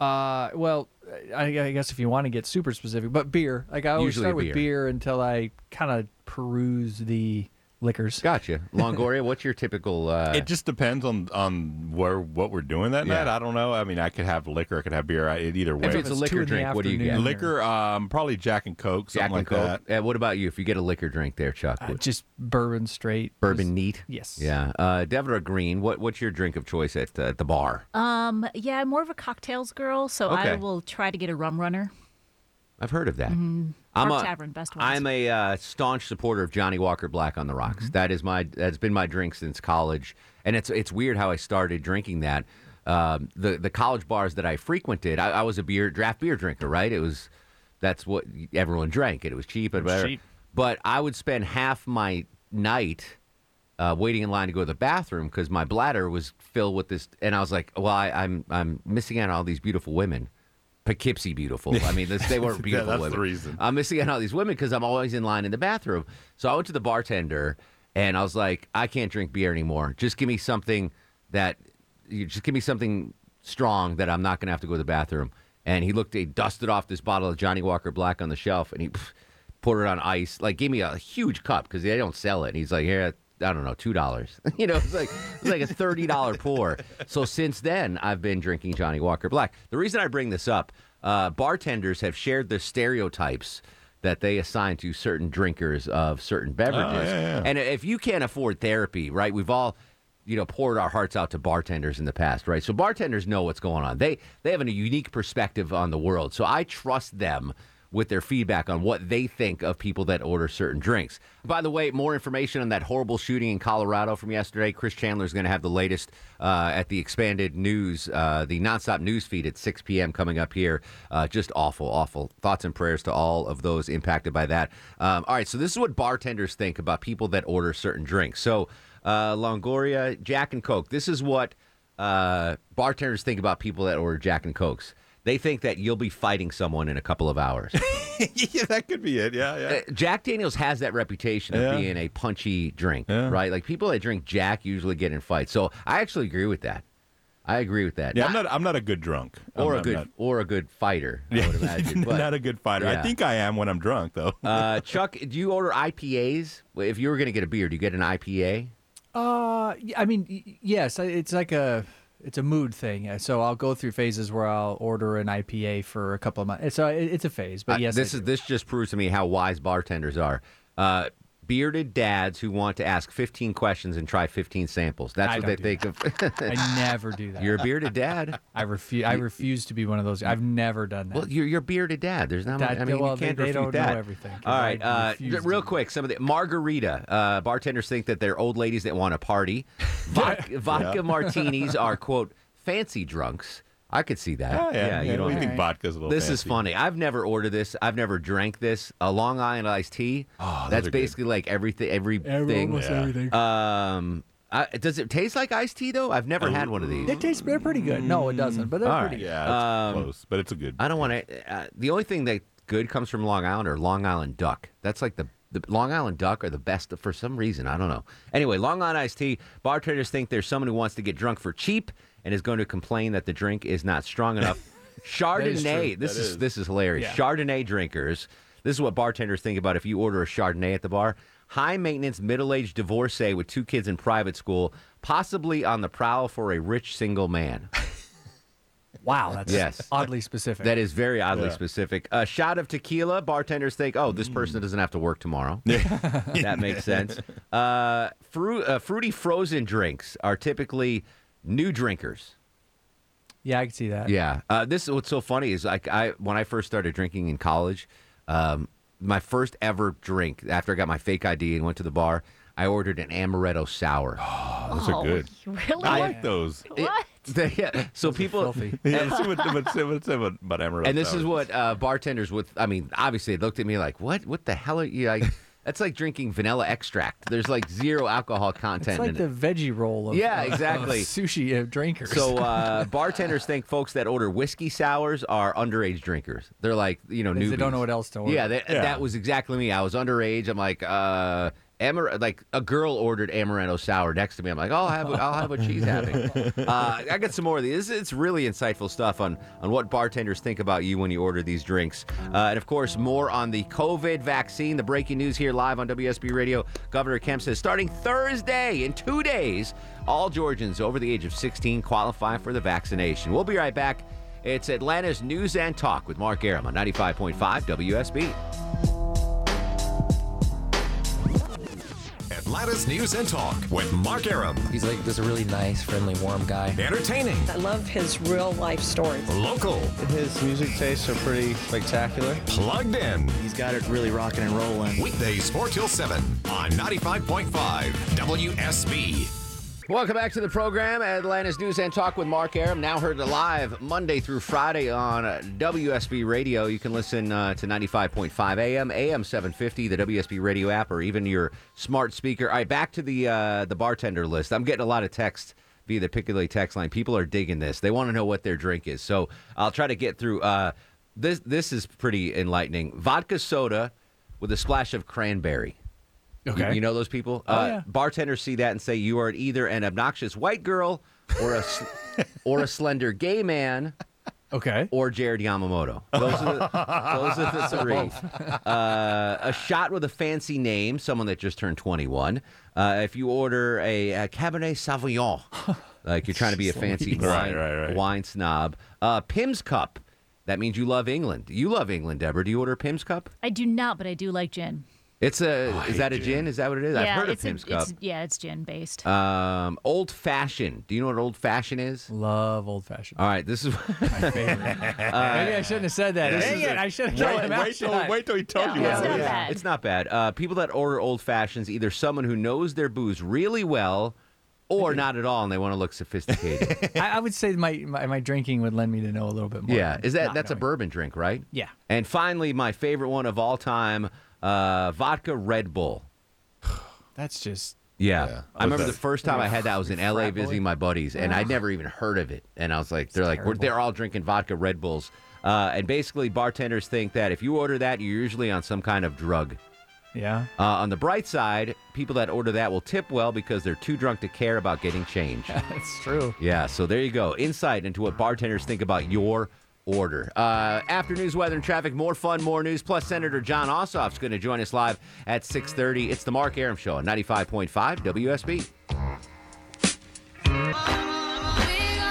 Uh, well, I, I guess if you want to get super specific, but beer. Like I always Usually start with beer. beer until I kind of peruse the liquors. Gotcha. Longoria, what's your typical? Uh, It just depends on on where what we're doing that Yeah. night. I don't know. I mean, I could have liquor. I could have beer. I, it either way. If it's a liquor drink, what do you get? Liquor, um, probably Jack and Coke, something Jack and like Coke. that. Uh, what about you? If you get a liquor drink there, Chuck, Uh, just bourbon straight. bourbon Just- neat. Yes. Yeah. Uh, Deborah Green, what what's your drink of choice at, uh, at the bar? Um, yeah, I'm more of a cocktails girl, so I will try to get a rum runner. I've heard of that. Mhm. I'm Park a, Tavern, best ones. I'm a uh, staunch supporter of Johnnie Walker Black on the Rocks. That is my that's been my drink since college, and it's it's weird how I started drinking that. Um, the the college bars that I frequented, I, I was a beer draft beer drinker, right? It was that's what everyone drank. It was cheap and whatever. cheap. But I would spend half my night uh, waiting in line to go to the bathroom because my bladder was filled with this, and I was like, "Well, I, I'm I'm missing out on all these beautiful women." Poughkeepsie beautiful. I mean, this, they weren't Yeah, beautiful that's the women. reason. I'm missing out on all these women because I'm always in line in the bathroom. So I went to the bartender and I was like, I can't drink beer anymore. Just give me something that, you just give me something strong that I'm not going to have to go to the bathroom. And he looked, he dusted off this bottle of Johnnie Walker Black on the shelf and he pff, poured it on ice. Like, gave me a huge cup because they don't sell it. And he's like, here, I don't know, two dollars. you know, it's like it's like a thirty dollar pour. So since then, I've been drinking Johnnie Walker Black. The reason I bring this up, uh, bartenders have shared the stereotypes that they assign to certain drinkers of certain beverages. yeah, yeah. And if you can't afford therapy, right? We've all you know poured our hearts out to bartenders in the past, right? So bartenders know what's going on. They they have a unique perspective on the world. So I trust them with their feedback on what they think of people that order certain drinks. By the way, more information on that horrible shooting in Colorado from yesterday. Chris Chandler is going to have the latest uh, at the expanded news, uh, the nonstop news feed at 6 p.m. coming up here. Uh, just awful, awful. Thoughts and prayers to all of those impacted by that. Um, all right, so this is what bartenders think about people that order certain drinks. So, uh, Longoria, Jack and Coke. This is what uh, bartenders think about people that order Jack and Cokes. They think that you'll be fighting someone in a couple of hours. yeah, that could be it. Yeah, yeah. Uh, Jack Daniels has that reputation of Yeah. being a punchy drink, right? Like people that drink Jack usually get in fights. So I actually agree with that. I agree with that. Yeah, I'm not. I'm not a good drunk. I'm or a good not- or a good fighter. I would imagine. But, not a good fighter. I think I am when I'm drunk, though. uh, Chuck, do you order IPAs? If you were going to get a beer, do you get an IPA? Uh, y- I mean, yes, it's like a it's a mood thing. Uh, So I'll go through phases where I'll order an IPA for a couple of months. It's a it's a phase, but yes, this is this just proves to me how wise bartenders are. Uh, bearded dads who want to ask 15 questions and try 15 samples. That's I what they think of. I never do that. You're a bearded dad. I refuse. I refuse to be one of those. I've never done that. Well, you're you're bearded dad. There's not. much That- I mean, well, you can't they, they refute don't that. know everything. All right, uh, real quick, some of the margarita. Uh, bartenders think that they're old ladies that want to party. Vodka, vodka Yeah. martinis are quote fancy drunks. I could see that. Oh, yeah, yeah, you know, we think vodka's a little This is funny. I've never ordered this. I've never drank this. A Long Island iced tea. Oh, that's are good. basically like everything. Everything. almost Yeah. everything. Um, I, does it taste like iced tea though? I've never had one of these. They taste. They're pretty good. No, it doesn't. But they're All pretty right. good. Yeah, Um, close, but it's a good. I don't want to. Uh, the only thing that good comes from Long Island or Long Island duck. That's like the the Long Island duck are the best for some reason. I don't know. Anyway, Long Island iced tea. Bartenders think there's someone who wants to get drunk for cheap and is going to complain that the drink is not strong enough. Chardonnay. true. This is, is. this is hilarious. Yeah. Chardonnay drinkers. This is what bartenders think about if you order a Chardonnay at the bar. High maintenance, middle aged divorcee with two kids in private school, possibly on the prowl for a rich single man. Wow, that's Yes. oddly specific. That is very oddly Yeah. specific. A shot of tequila. Bartenders think, oh, this person doesn't have to work tomorrow. that makes sense. Uh, fruit, uh, fruity frozen drinks are typically new drinkers. yeah, I can see that. Yeah. Uh, this is what's so funny is like I when I first started drinking in college, um, my first ever drink after I got my fake ID and went to the bar, I ordered an amaretto sour. Oh, those are good. Really? I like those. what? yeah. So people filthy. Yeah, let's see what, let's see, let's see what, about Amaretto and this is what uh, bartenders with. I mean, obviously, they looked at me like, "What? What the hell are you?" Like, That's like drinking vanilla extract. There's like zero alcohol content It's like in the it. veggie roll of Yeah, of- of exactly. sushi uh, drinkers. So uh, bartenders think folks that order whiskey sours are underage drinkers. They're like, you know, Because they don't know what else to order. Yeah, that, Yeah. that was exactly me. I was underage. I'm like, uh, Amar- like a girl ordered amaretto sour next to me. I'm like, oh, I'll have, I'll have what she's having. Uh, I got some more of these. It's, it's really insightful stuff on on what bartenders think about you when you order these drinks, uh, and of course, more on the COVID vaccine. The breaking news here live on WSB Radio. Governor Kemp says starting Thursday in two days, all Georgians over the age of 16 qualify for the vaccination. We'll be right back. It's Atlanta's News and Talk with Mark Arum on 95.5 WSB. Atlanta's News and Talk with Mark Arum. He's like just a really nice, friendly, warm guy. Entertaining. I love his real life stories. Local. His music tastes are pretty spectacular. Plugged in. He's got it really rocking and rolling. Weekdays 4 till 7 on 95.5 WSB. Welcome back to the program, Atlanta's News and Talk with Mark Arum. Now heard live Monday through Friday on WSB Radio. You can listen uh, to 95.5 AM, AM 750, the WSB Radio app, or even your smart speaker. All right, back to the uh, the bartender list. I'm getting a lot of text via the Piccadilly text line. People are digging this. They want to know what their drink is. So I'll try to get through. Uh, this this is pretty enlightening. Vodka soda with a splash of cranberry. Okay. You, you know those people? Oh, uh, yeah. Bartenders see that and say you are either an obnoxious white girl or a sl- or a slender gay man. Okay. Or Jared Yamamoto. Those are the, those are the three. Uh, a shot with a fancy name, someone that just turned 21. Uh, if you order a, a Cabernet Sauvignon, like you're trying to be a fancy wine, right, right. wine snob. Uh, Pimm's Cup. That means you love England. You love England, Deborah. Do you order a Pimm's Cup? I do not, but I do like gin. It's a. is that a gin? Is that what it is? I've yeah, heard of it's Pimm's a, Cup. It's, yeah, it's gin based. Um, old fashioned. Do you know what old fashioned is? Love old fashioned. All right, this is my favorite Maybe I shouldn't have said that. Dang it! a- I should have Wait- told him. wait till- wait till he told you it's what not is. bad. It's not bad. Uh, people that order old fashions, either someone who knows their booze really well, or not at all, and they want to look sophisticated. I, I would say my, my my drinking would lend me to know a little bit more. yeah, is that not that's a bourbon drink, right? Yeah. And finally, my favorite one of all time, uh, vodka Red Bull. That's just Yeah. I remember the first time I had that I was in LA Frat visiting my buddies, and I'd never even heard of it. And I was like, they're like, they're all drinking vodka Red Bulls. Uh, and basically, bartenders think that if you order that, you're usually on some kind of drug. yeah. Uh, on the bright side, people that order that will tip well because they're too drunk to care about getting change. That's true. yeah, so there you go. Insight into what bartenders think about your order. Uh, after news, weather, and traffic, more fun, more news. Plus, Senator Jon Ossoff's going to join us live at 6.30. It's the Mark Arum Show on 95.5 WSB.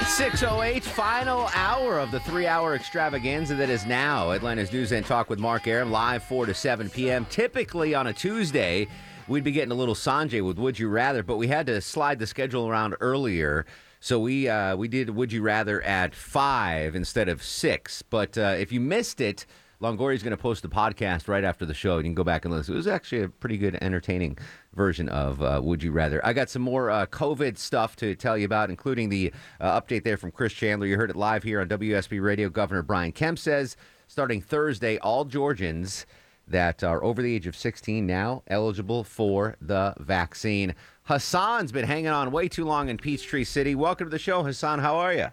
608, final hour of the three hour extravaganza that is now Atlanta's News and Talk with Mark Arum, live 4 to 7 p.m. Typically on a Tuesday, we'd be getting a little Sanjay with Would You Rather, but we had to slide the schedule around earlier. So we uh, we did Would You Rather at 5 instead of 6. But uh, if you missed it, Longoria's going to post the podcast right after the show. You can go back and listen. It was actually a pretty good, entertaining version of uh, Would You Rather. I got some more uh, COVID stuff to tell you about, including the uh, update there from Chris Chandler. You heard it live here on WSB Radio. Governor Brian Kemp says starting Thursday, all Georgians that are over the age of 16 now eligible for the vaccine. Hassan's been hanging on way too long in Peachtree City. Welcome to the show, Hassan. How are you?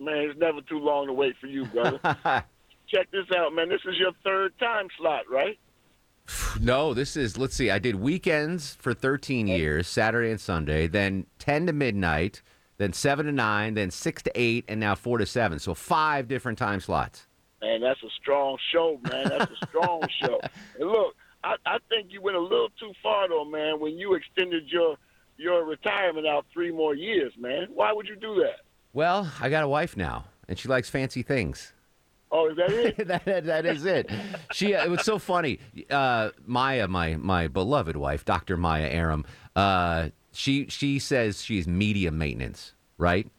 Man, it's never too long to wait for you, brother. Check this out, man. This is your third time slot, right? No, this is, let's see, I did weekends for 13 years, Saturday and Sunday, then 10 to midnight, then 7 to 9, then 6 to 8, and now 4 to 7. So five different time slots. Man, that's a strong show, man. That's a strong show. And look, I, I think you went a little too far, though, man, when you extended your your retirement out three more years, man. Why would you do that? Well, I got a wife now, and she likes fancy things. Oh, is that it? that, that, that is it. She. Uh, it was so funny. Uh, Maya, my my beloved wife, Dr. Maya Arum. Uh, she she says she's medium maintenance, right?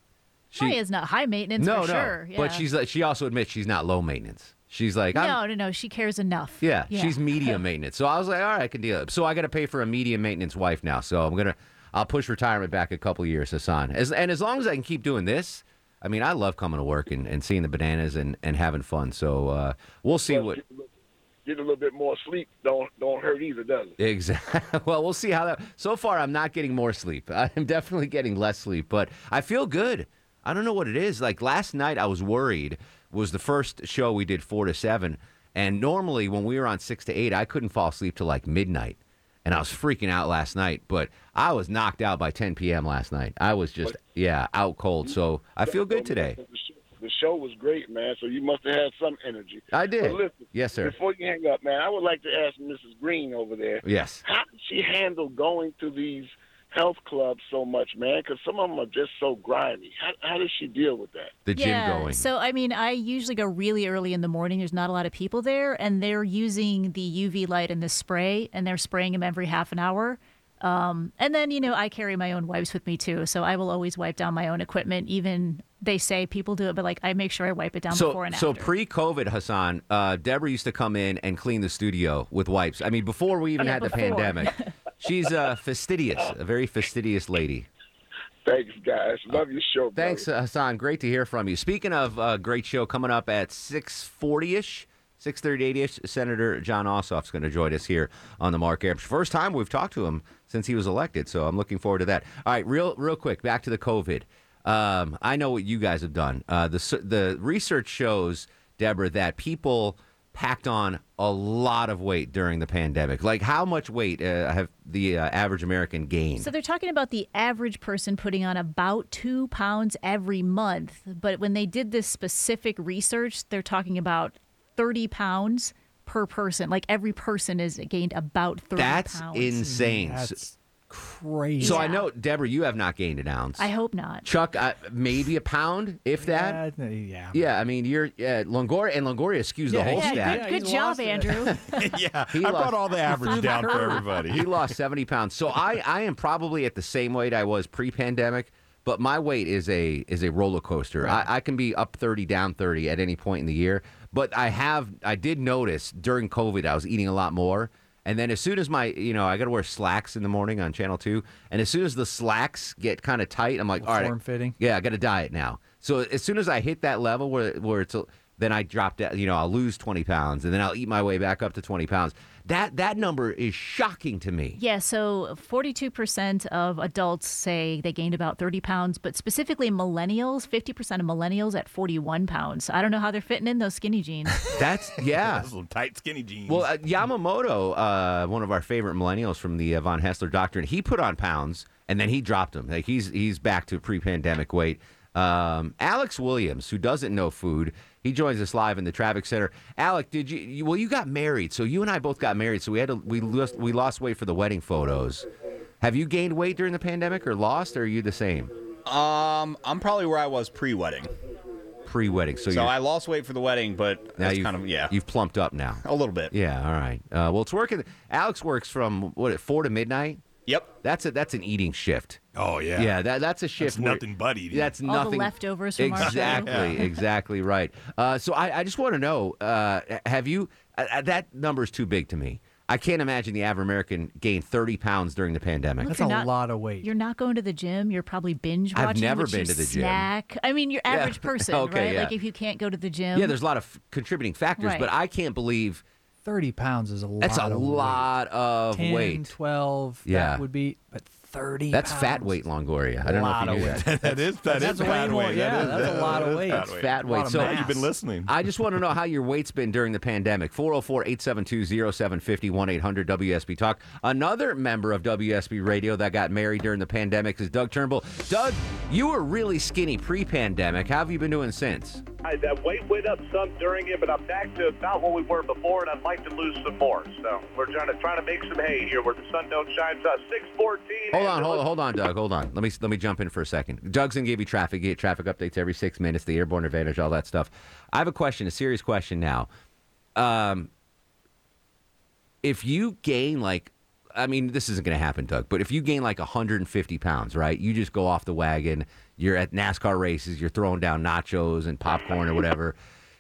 She, is not high maintenance no, for no. sure. Yeah. But she's like she also admits she's not low maintenance. She's like I'm, no, no, no. She cares enough. Yeah, she's medium maintenance. So I was like, all right, I can deal. it. So I got to pay for a medium maintenance wife now. So I'm gonna, I'll push retirement back a couple years, Hassan. As and as long as I can keep doing this, I mean, I love coming to work and, and seeing the bananas and, and having fun. So uh, we'll see what. getting a little bit more sleep don't don't hurt either, does it? Exactly. Well, we'll see how that. So far, I'm not getting more sleep. I'm definitely getting less sleep, but I feel good. I don't know what it is. Like last night, I was worried. Was the first show we did four to seven, and normally when we were on six to eight, I couldn't fall asleep till like midnight, and I was freaking out last night. But I was knocked out by 10 p.m. last night. I was just yeah out cold. So I feel good today. The show was great, man. So you must have had some energy. I did. Listen, Yes, sir. Before you hang up, man, I would like to ask Mrs. Green over there. Yes. How did she handle going to these health clubs so much, man? Because some of them are just so grimy. How, how does she deal with that? The gym yeah, going. So, I mean, I usually go really early in the morning. There's not a lot of people there, and they're using the UV light and the spray, and they're spraying them every half an hour. Um, and then, you know, I carry my own wipes with me too. So I will always wipe down my own equipment. Even they say people do it, but like I make sure I wipe it down So, before and so after. pre-COVID, Hassan, uh, Deborah used to come in and clean the studio with wipes. I mean, before we even Oh, yeah, had the pandemic. She's uh, fastidious, a very fastidious lady. Thanks, guys. Love your show. Thanks, uh, Hassan. Great to hear from you. Speaking of uh, great show, coming up at 640-ish, 638-ish, Senator Jon Ossoff's going to join us here on the Mark Arum. First time we've talked to him since he was elected, so I'm looking forward to that. All right, real real quick, back to the COVID. Um, I know what you guys have done. Uh, the the research shows, Deborah, that people packed on a lot of weight during the pandemic. Like, how much weight uh, have the uh, average American gained? So they're talking about the average person putting on about two pounds every month. But when they did this specific research, they're talking about 30 pounds per person. Like every person is gained about 30 That's pounds. insane. That's crazy. So I know, Deborah, you have not gained an ounce. I hope not. Chuck, uh, maybe a pound, if that. Yeah, yeah. Yeah, I mean, you're uh, Longoria, and Longoria skews the Yeah, whole yeah, stat. Good, good job, Andrew. yeah, He I lost- brought all the average down for everybody. He lost 70 pounds. So I, I am probably at the same weight I was pre-pandemic, but my weight is a is a roller coaster. I, I can be up 30, down 30 at any point in the year. But I have I did notice during COVID I was eating a lot more. And then as soon as my, you know, I got to wear slacks in the morning on Channel 2. And as soon as the slacks get kind of tight, I'm like, all right. Form-fitting. Yeah, I got to diet now. So as soon as I hit that level where where it's, a- then I drop down, you know, I'll lose 20 pounds and then I'll eat my way back up to 20 pounds. That that number is shocking to me. Yeah, so 42% of adults say they gained about 30 pounds, but specifically millennials, 50% of millennials at 41 pounds. I don't know how they're fitting in those skinny jeans. That's yeah. Those little tight, skinny jeans. Well, uh, Yamamoto, uh, one of our favorite millennials from the uh, von Hessler doctrine, he put on pounds and then he dropped them. Like he's he's back to pre-pandemic weight. Um, Alex Williams, who doesn't know food, he joins us live in the traffic center. Alec, did you, you? Well, you got married, so you and I both got married, so we had to we lost we lost weight for the wedding photos. Have you gained weight during the pandemic, or lost, or are you the same Um, I'm probably where I was pre-wedding. pre-wedding? So, So, I lost weight for the wedding, but now that's you've, kind of yeah, you've plumped up now. a little bit. Yeah, all right. Uh, well, it's working. Alex works from what at four to midnight. Yep. That's a that's an eating shift. Oh yeah. Yeah, that that's a shift. That's where- nothing but eating. That's All the nothing. leftovers from our show. exactly, exactly right. Uh, so I, I just want to know: uh, Have you? Uh, uh, that number is too big to me. I can't imagine the average American gained 30 pounds during the pandemic. That's You're a not- lot of weight. You're not going to the gym. You're probably binge watching. I've watching. never been to the gym. snack. I mean, your Yeah. average person, Okay, right? yeah. Like if you can't go to the gym. Yeah, there's a lot of f- contributing factors, Right. but I can't believe 30 pounds is a lot. that's a of weight. lot of 10, weight. 12. Yeah. That would be, but 30. That's fat weight, Longoria. I don't know Lot if you knew of that. that is that That's is way fat more- weight. yeah, that is, that's a lot of weight. Fat It's weight. fat weight. So mass. You've been listening. I just want to know how your weight's been during the pandemic. 404 872 0750 1 800 WSB Talk. Another member of WSB Radio that got married during the pandemic is Doug Turnbull. Doug, you were really skinny pre pandemic. How have you been doing since? I, that weight went up some during it, but I'm back to about what we were before, and I'd like to lose some more. So we're trying to trying to make some hay here where the sun don't shine. So six fourteen. Hold on, hold, on, hold on, Doug. Hold on. Let me let me jump in for a second. Doug's gonna give you traffic, get traffic updates every six minutes, the airborne advantage, all that stuff. I have a question, a serious question now. Um, if you gain like, I mean, this isn't gonna happen, Doug, but if you gain like 150 pounds, right? You just go off the wagon. You're at NASCAR races. You're throwing down nachos and popcorn or whatever.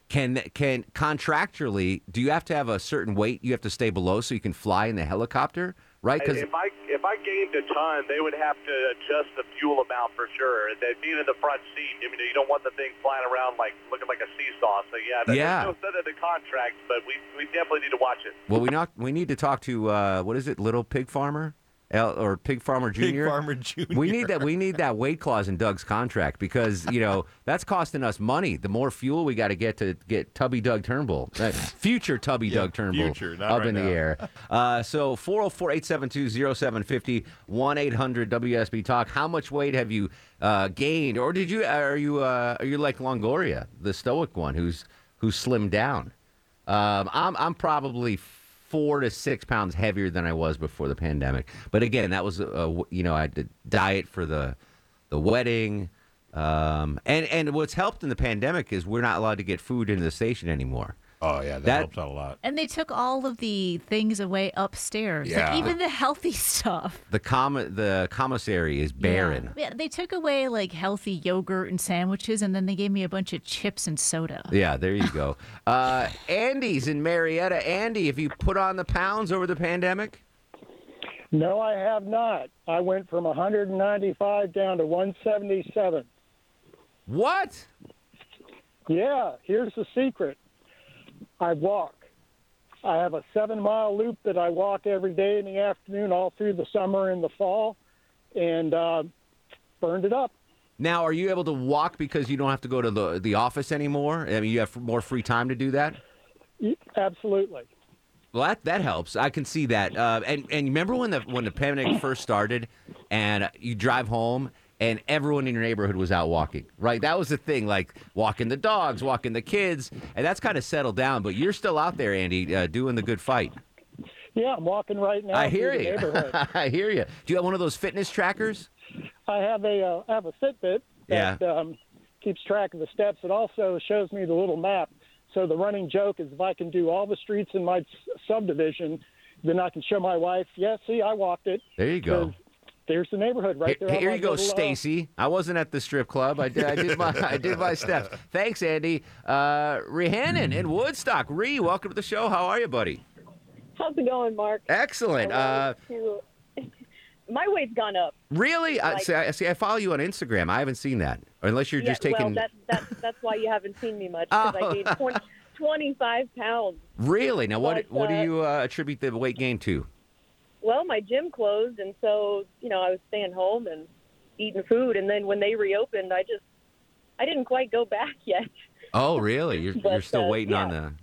Can can contractually, do you have to have a certain weight you have to stay below so you can fly in the helicopter, right? Because if I if I gained a ton, they would have to adjust the fuel amount for sure. And then being in the front seat, I mean, you don't want the thing flying around like looking like a seesaw. So yeah, there's Yeah. no set in the contract, but we we definitely need to watch it. well, we not we need to talk to uh, what is it, Little Pig Farmer, L, or Pig Farmer Pig Junior? Farmer Jr.. We need that. We need that weight clause in Doug's contract because you know that's costing us money. The more fuel we got to get to get Tubby Doug Turnbull, uh, future Tubby Doug Turnbull, future, up right in the air. Uh, so 404-872-0750, 1-800-WSB Talk. How much weight have you uh, gained, or did you? Are you? Uh, are you like Longoria, the stoic one, who's who's slimmed down? Um, I'm I'm probably four to six pounds heavier than I was before the pandemic. But again, that was a, you know I had to diet for the the wedding, um, and and what's helped in the pandemic is we're not allowed to get food into the station anymore. Oh yeah, that, That- helps out a lot. And they took all of the things away upstairs, Yeah. like even the healthy stuff. The com the commissary is barren. Yeah, they took away like healthy yogurt and sandwiches, and then they gave me a bunch of chips and soda. Yeah, there you go. Uh, Andy's in Marietta. Andy, have you put on the pounds over the pandemic? No, I have not. I went from 195 down to 177. What? Yeah, here's the secret. I walk. I have a seven mile loop that I walk every day in the afternoon, all through the summer and the fall, and uh, burned it up. Now, are you able to walk because you don't have to go to the the office anymore? I mean, you have more free time to do that. Absolutely. Well, that that helps. I can see that. Uh, and and remember when the when the pandemic first started, and you drive home. And everyone in your neighborhood was out walking, right? That was the thing, like walking the dogs, walking the kids, and that's kind of settled down. But you're still out there, Andy, uh, doing the good fight. Yeah, I'm walking right now. I hear the you. neighborhood. I hear you. Do you have one of those fitness trackers? I have a uh, I have a Fitbit that um, keeps track of the steps. It also shows me the little map. So the running joke is if I can do all the streets in my s- subdivision, then I can show my wife. Yeah, see, I walked it. There you go. 'Cause There's the neighborhood right Here, there. on here you go, uh, Stacy. I wasn't at the strip club. I did. I did my. I did my steps. Thanks, Andy. Uh, Rhiannon in Woodstock. Ree, welcome to the show. How are you, buddy? How's it going, Mark? Excellent. Uh, to- My weight's gone up. really? I, see, I see. I follow you on Instagram. I haven't seen that, unless you're yeah, just taking. Well, that, that, that's why you haven't seen me much because Oh. I gained 20, 25 pounds. Really? Now, what? But, what do uh, you uh, attribute the weight gain to? Well, my gym closed, and so you know I was staying home and eating food. And then when they reopened, I just I didn't quite go back yet. Oh, really? You're, But, you're still uh, waiting on yeah. the.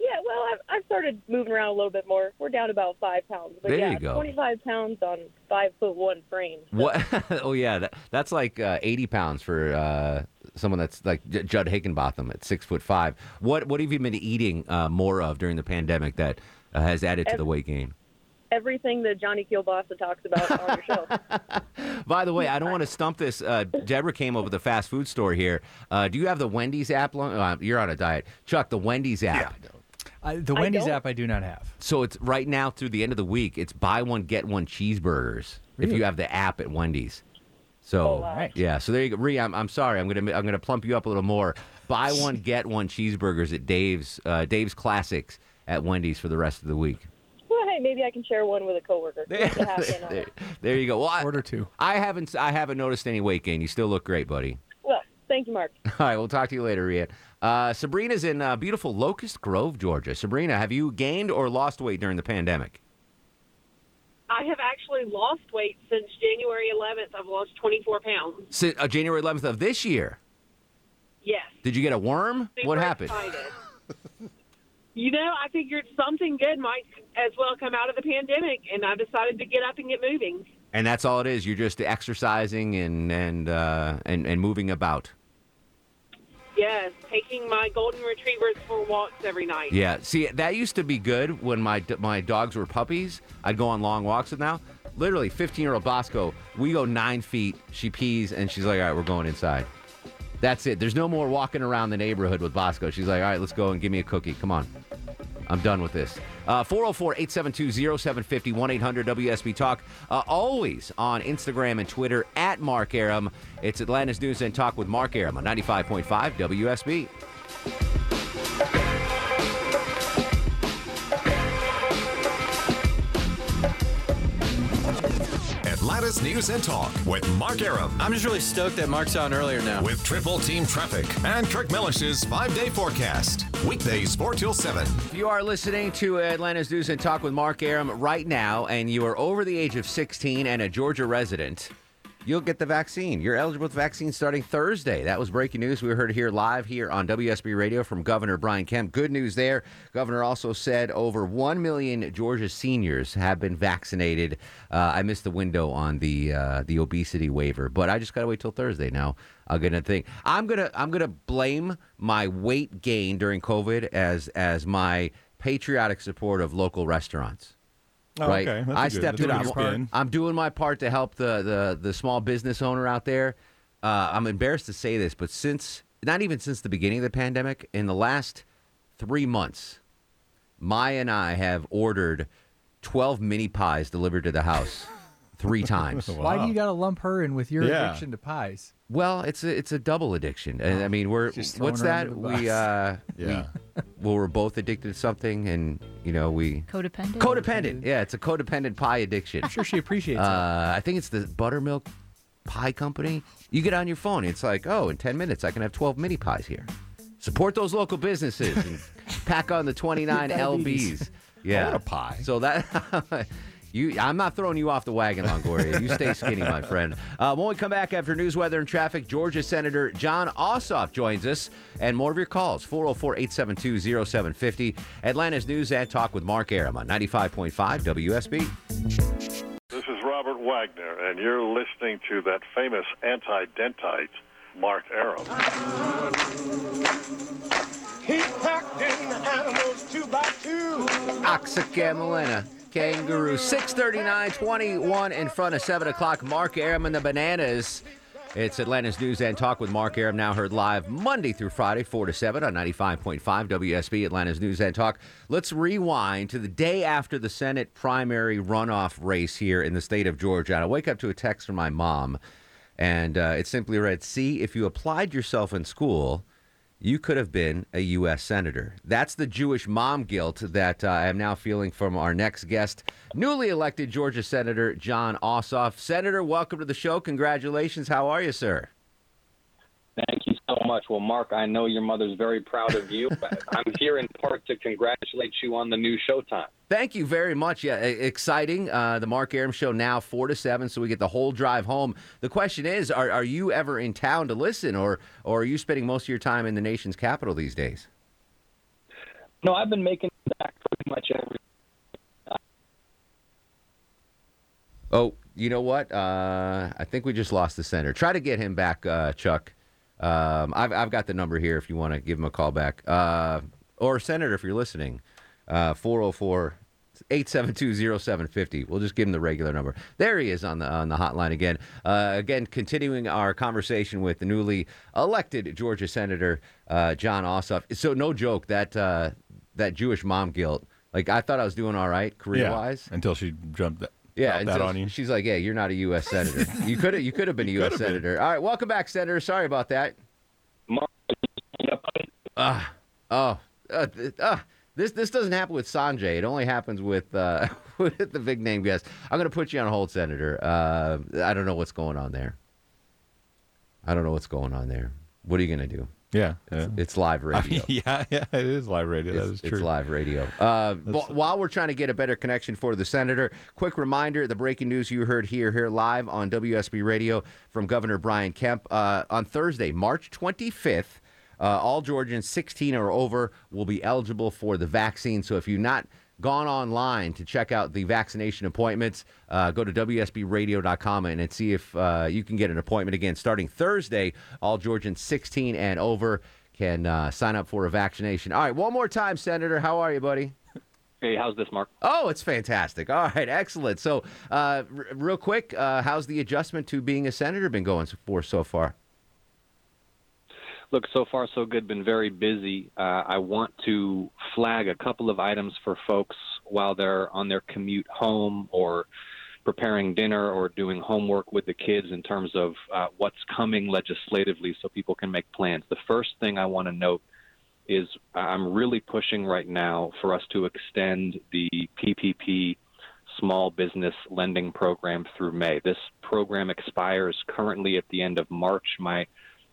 Yeah, well, I've, I've started moving around a little bit more. We're down about five pounds, but There yeah, you go. 25 pounds on five foot one frame. What? oh yeah, that, that's like uh, eighty pounds for uh, someone that's like J- Judd Higginbotham at six foot five. What What have you been eating uh, more of during the pandemic that uh, has added to Ev- the weight gain? Everything that Johnny Kielbasa talks about on your show. By the way, I don't want to stump this. Uh, Deborah came over the fast food store here. Uh, do you have the Wendy's app? Lo- Uh, you're on a diet, Chuck. The Wendy's app. I, the Wendy's don't. app I do not have. So it's right now through the end of the week. It's buy one get one cheeseburgers if you have the app at Wendy's. So Oh, wow. yeah, so there you go. Ree, I'm, I'm sorry. I'm gonna I'm gonna plump you up a little more. Buy one get one cheeseburgers at Dave's uh, Dave's Classics at Wendy's for the rest of the week. Well, hey, maybe I can share one with a coworker. just to have in on there, there you go. Well, I, Order two. I haven't I haven't noticed any weight gain. You still look great, buddy. Well, thank you, Mark. All right, we'll talk to you later, Rhea. Uh, Sabrina's in uh, beautiful Locust Grove, Georgia. Sabrina, have you gained or lost weight during the pandemic? I have actually lost weight since January 11th. I've lost 24 pounds. Si uh, January 11th of this year. Yes. Did you get a worm? Super what happened? excited. You know, I figured something good might as well come out of the pandemic, and I decided to get up and get moving. And that's all it is. You're just exercising and and uh, and and moving about. Yes, taking my golden retrievers for walks every night. Yeah. See, that used to be good when my my dogs were puppies. I'd go on long walks with now. Literally, 15 year old Bosco. We go nine feet. She pees and she's like, "All right, we're going inside." That's it. There's no more walking around the neighborhood with Bosco. She's like, "All right, let's go and give me a cookie. Come on." I'm done with this. Uh, 404 872 0750 1 800 WSB Talk. Uh, always on Instagram and Twitter at Mark Arum. It's Atlanta's News and Talk with Mark Arum on 95.5 WSB. News and Talk with Mark Arum. I'm just really stoked that Mark's on earlier now. With triple team traffic and Kirk Mellish's five day forecast. Weekdays 4 till 7. If you are listening to Atlanta's News and Talk with Mark Arum right now, and you are over the age of 16 and a Georgia resident, you'll get the vaccine. You're eligible for the vaccine starting Thursday. That was breaking news. We heard here live here on WSB Radio from Governor Brian Kemp. Good news there. Governor also said over 1 million Georgia seniors have been vaccinated. Uh, I missed the window on the uh, the obesity waiver, but I just got to wait till Thursday now. I'm gonna think I'm gonna I'm gonna blame my weight gain during COVID as as my patriotic support of local restaurants. Oh, right? okay. That's a I good- stepped that's in. a I'm. I'm doing my part to help the the the small business owner out there. Uh, I'm embarrassed to say this, but since not even since the beginning of the pandemic, in the last three months, Maya and I have ordered 12 mini pies delivered to the house three times. Why do you got to lump her in with your Yeah. addiction to pies? Well, it's a it's a double addiction, and I mean we're Just throwing what's her that? under the We uh, Yeah. we, well, we're both addicted to something, and you know we Codependent. codependent. Yeah, it's a codependent pie addiction. I'm sure she appreciates it. Uh, I think it's the buttermilk pie company. You get on your phone, it's like, oh, in ten minutes I can have twelve mini pies here. Support those local businesses and pack on the twenty nine Diabetes. lbs. Yeah, I want a pie. So that. You, I'm not throwing you off the wagon, Longoria. You stay skinny, my friend. Uh, when we come back after news, weather, and traffic, Georgia Senator Jon Ossoff joins us, and more of your calls 404 872 0750. Atlanta's News and Talk with Mark Arum on 95.5 WSB. This is Robert Wagner, and you're listening to that famous anti-dentite, Mark Arum. He packed in the animals two by two. Oxycamelina. Kangaroo. 639, 21 in front of 7 o'clock. Mark Arum and the Bananas. It's Atlanta's News and Talk with Mark Arum, now heard live Monday through Friday, 4 to 7 on 95.5 WSB, Atlanta's News and Talk. Let's rewind to the day after the Senate primary runoff race here in the state of Georgia. And I wake up to a text from my mom, and uh, it simply read See, if you applied yourself in school, you could have been a U.S. Senator. That's the Jewish mom guilt that uh, I am now feeling from our next guest, newly elected Georgia Senator Jon Ossoff. Senator, welcome to the show. Congratulations. How are you, sir? Thank you so much. Well, Mark, I know your mother's very proud of you. but I'm here in part to congratulate you on the new Showtime. Thank you very much. Yeah, exciting. Uh, the Mark Arum Show now four to seven, so we get the whole drive home. The question is, are, are you ever in town to listen, or or are you spending most of your time in the nation's capital these days? No, I've been making back pretty much every. Oh, you know what? Uh, I think we just lost the center. Try to get him back, uh, Chuck. Um, I've, I've got the number here if you want to give him a call back. Uh, or Senator, if you're listening, uh, 404 872 0750. We'll just give him the regular number. There he is on the on the hotline again. Uh, again, continuing our conversation with the newly elected Georgia Senator uh, Jon Ossoff. So, no joke, that, uh, that Jewish mom guilt. Like, I thought I was doing all right career wise. until she jumped Yeah, that until on you. she's like, "Yeah, you're not a U.S. senator. you could have, you could have been a U.S. could've been. senator." All right, welcome back, senator. Sorry about that. Ah, oh, uh, uh, this this doesn't happen with Sanjay. It only happens with uh, with the big name guest. I'm going to put you on hold, senator. Uh, I don't know what's going on there. I don't know what's going on there. What are you going to do? Yeah, it's, it's live radio. yeah, yeah, it is live radio. That It's, is it's true. live radio. Uh, wh- while we're trying to get a better connection for the senator, quick reminder: the breaking news you heard here, here live on WSB Radio from Governor Brian Kemp uh, on Thursday, March 25th. Uh, all Georgians 16 or over will be eligible for the vaccine. So if you're not gone online to check out the vaccination appointments, uh, go to WSBradio.com and, and see if uh, you can get an appointment again starting Thursday. All Georgians 16 and over can uh, sign up for a vaccination. All right, one more time, Senator. How are you, buddy? Hey, how's this, Mark? Oh, it's fantastic. All right, excellent. So, uh, r- real quick, uh, how's the adjustment to being a senator been going for so far? Look, so far so good. Been very busy. Uh, I want to flag a couple of items for folks while they're on their commute home or preparing dinner or doing homework with the kids in terms of uh, what's coming legislatively so people can make plans. The first thing I want to note is I'm really pushing right now for us to extend the PPP small business lending program through May. This program expires currently at the end of March. My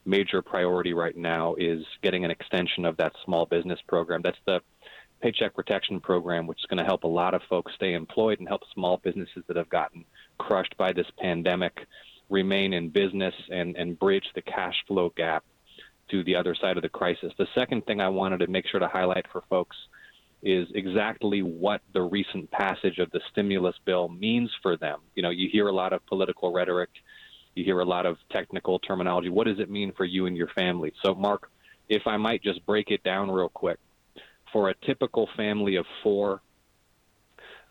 major priority right now is getting an extension of that small business program. That's the Paycheck Protection Program, which is going to help a lot of folks stay employed and help small businesses that have gotten crushed by this pandemic remain in business and, and bridge the cash flow gap to the other side of the crisis. The second thing I wanted to make sure to highlight for folks is exactly what the recent passage of the stimulus bill means for them. You know, you hear a lot of political rhetoric, you hear a lot of technical terminology. What does it mean for you and your family? So, Mark, if I might just break it down real quick. For a typical family of four,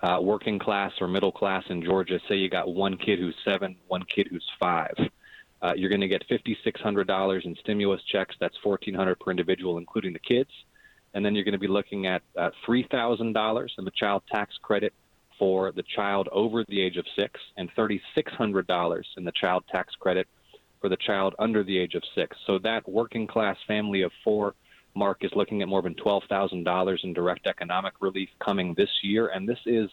uh, working class or middle class in Georgia, say you got one kid who's seven, one kid who's five. Uh, you're going to get $5,600 in stimulus checks. That's $1,400 per individual, including the kids. And then you're going to be looking at uh, $3,000 in the child tax credit for the child over the age of six, and $3,600 in the child tax credit for the child under the age of six. So that working class family of four Mark is looking at more than $12,000 in direct economic relief coming this year. And this is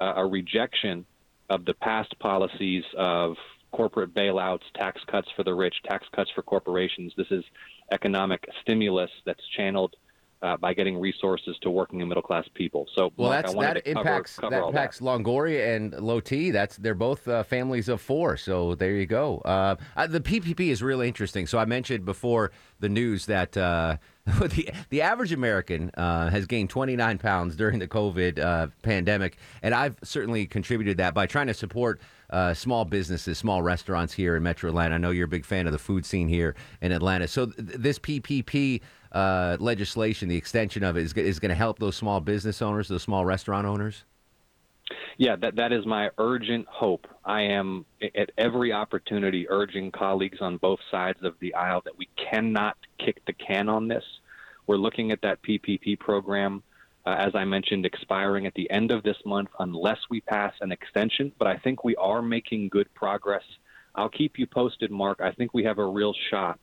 uh, a rejection of the past policies of corporate bailouts, tax cuts for the rich, tax cuts for corporations. This is economic stimulus that's channeled uh, by getting resources to working and middle class people. So, well, Mark, that's, I that to cover, impacts cover that impacts Longoria and Low T. That's they're both uh, families of four. So there you go. Uh, uh, the PPP is really interesting. So I mentioned before the news that. Uh, the the average American uh, has gained 29 pounds during the COVID uh, pandemic, and I've certainly contributed that by trying to support uh, small businesses, small restaurants here in Metro Atlanta. I know you're a big fan of the food scene here in Atlanta. So th- this PPP uh, legislation, the extension of it, is, is going to help those small business owners, those small restaurant owners. Yeah, that that is my urgent hope. I am at every opportunity urging colleagues on both sides of the aisle that we cannot kick the can on this. We're looking at that PPP program, uh, as I mentioned, expiring at the end of this month unless we pass an extension. But I think we are making good progress. I'll keep you posted, Mark. I think we have a real shot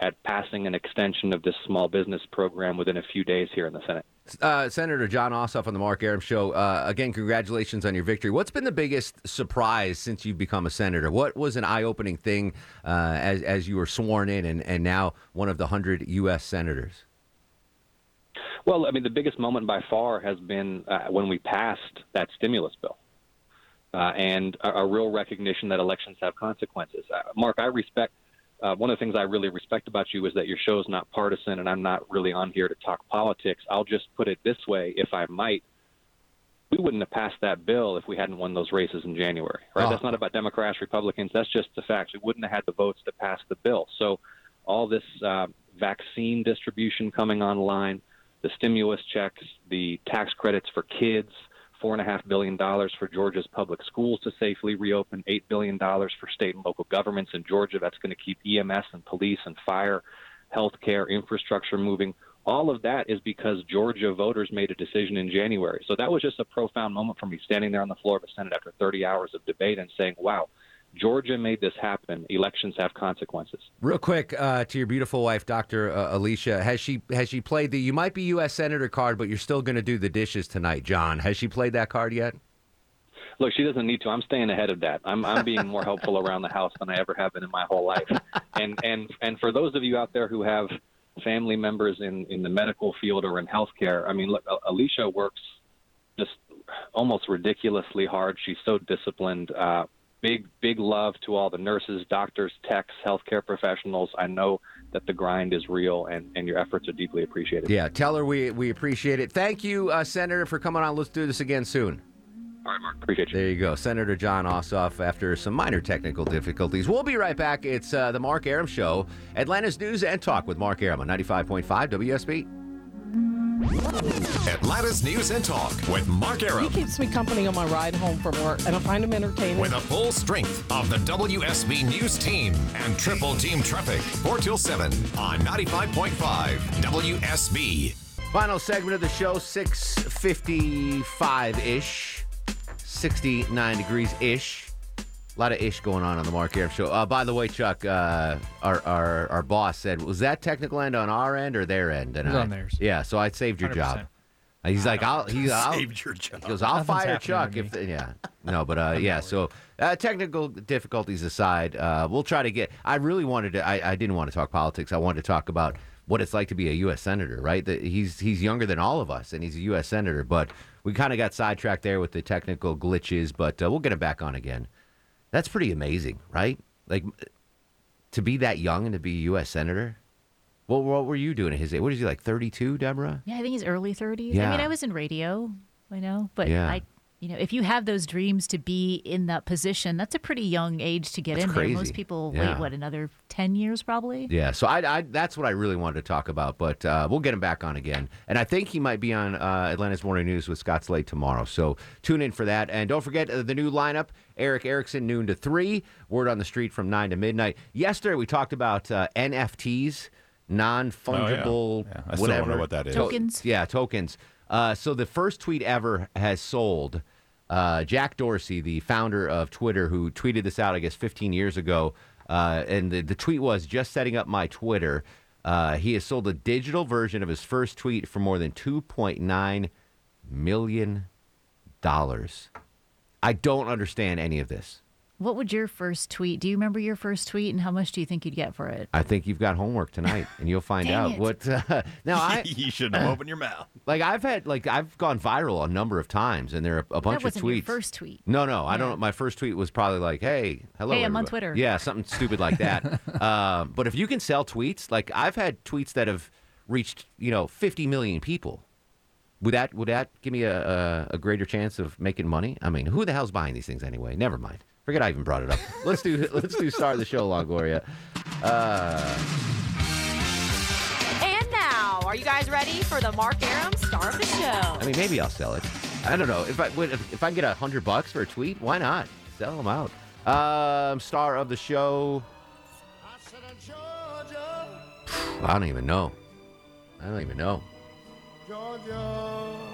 at passing an extension of this small business program within a few days here in the Senate. Uh, Senator Jon Ossoff on the Mark Arum Show. Uh, again, congratulations on your victory. What's been the biggest surprise since you've become a senator? What was an eye-opening thing uh, as as you were sworn in and, and now one of the hundred U.S. senators? Well, I mean, the biggest moment by far has been uh, when we passed that stimulus bill. Uh, and a, a real recognition that elections have consequences. Uh, Mark, I respect uh, one of the things I really respect about you is that your show is not partisan, and I'm not really on here to talk politics. I'll just put it this way, if I might. We wouldn't have passed that bill if we hadn't won those races in January, right? Oh. That's not about Democrats, Republicans. That's just the facts. We wouldn't have had the votes to pass the bill. So, all this uh, vaccine distribution coming online, the stimulus checks, the tax credits for kids, four and a half billion dollars for Georgia's public schools to safely reopen, eight billion dollars for state and local governments in Georgia. That's going to keep EMS and police and fire, healthcare, infrastructure moving. All of that is because Georgia voters made a decision in January. So that was just a profound moment for me standing there on the floor of the Senate after 30 hours of debate and saying, wow, Georgia made this happen. Elections have consequences. Real quick uh, to your beautiful wife, Dr. Uh, Alicia, has she has she played the you might be U.S. senator card, but you're still going to do the dishes tonight, Jon? Has she played that card yet? Look, she doesn't need to. I'm staying ahead of that. I'm I'm being more helpful around the house than I ever have been in my whole life. And and and for those of you out there who have family members in in the medical field or in healthcare, I mean, look, Alicia works just almost ridiculously hard. She's so disciplined. Uh, big big love to all the nurses, doctors, techs, healthcare professionals. I know that the grind is real, and and your efforts are deeply appreciated. Yeah, tell her we we appreciate it. Thank you, uh, Senator, for coming on. Let's do this again soon. All right, Mark. Appreciate you. There you go. Senator Jon Ossoff after some minor technical difficulties. We'll be right back. It's uh, the Mark Arum Show, Atlanta's News and Talk with Mark Arum on 95.5 WSB. Atlanta's News and Talk with Mark Arum. He keeps me company on my ride home from work, and I find him entertaining. With the full strength of the WSB News team and triple team traffic. 4 till 7 on 95.5 WSB. Final segment of the show, 655-ish, 69 degrees-ish. A lot of ish going on on the Mark Arum Show. Uh, by the way, Chuck, uh, our, our our boss said, was that technical end on our end or their end? And It was I- on theirs. Yeah, so I saved your job. He's like, I'll. He's I'll, Saved your job. He goes, I'll Nothing's fire Chuck to if. Yeah. No, but uh, yeah. So uh, technical difficulties aside, uh, we'll try to get. I really wanted to. I, I didn't want to talk politics. I wanted to talk about what it's like to be a U.S. senator. Right. That he's he's younger than all of us, and he's a U.S. senator. But we kind of got sidetracked there with the technical glitches. But uh, we'll get him back on again. That's pretty amazing, right? Like to be that young and to be a U.S. senator. What what were you doing at his age? What is he like? Thirty two, Deborah? Yeah, I think he's early 30s. I mean, I was in radio, I know, but Yeah. I, you know, if you have those dreams to be in that position, that's a pretty young age to get That's in crazy. there. Most people Yeah. wait, what, another 10 years probably? Yeah, so I, I that's what I really wanted to talk about, but uh, we'll get him back on again, and I think he might be on uh, Atlanta's Morning News with Scott Slade tomorrow. So tune in for that, and don't forget uh, the new lineup: Erick Erickson noon to three, Word on the Street from nine to midnight. Yesterday we talked about uh, NFTs, non fungible, Oh, Yeah, I still whatever don't know what that is. Tokens? yeah, tokens. Uh, so the first tweet ever has sold. Uh, Jack Dorsey, the founder of Twitter, who tweeted this out, I guess, 15 years ago, uh, and the, the tweet was just setting up my Twitter. Uh, he has sold a digital version of his first tweet for more than 2.9 million dollars. I don't understand any of this. What would your first tweet? Do you remember your first tweet and how much do you think you'd get for it? I think you've got homework tonight, and you'll find out it. what. Uh, now I you shouldn't have opened your mouth. like I've had like I've gone viral a number of times, and there are a bunch that wasn't of tweets. your first tweet. No, no, I don't. My first tweet was probably like, "Hey, hello." Hey, I'm on. Twitter. Yeah, something stupid like that. uh, but if you can sell tweets, like I've had tweets that have reached, you know, 50 million people. Would that would that give me a, a, a greater chance of making money? I mean, who the hell's buying these things anyway? Never mind. Forget I even brought it up. Let's do let's do star of the show, Longoria. Uh, And now, are you guys ready for the Mark Arum star of the show? I mean, maybe I'll sell it. I don't know if I would- if, if I can get a hundred bucks for a tweet, why not sell them out? Um, star of the show. I don't even know. I don't even know. Ja-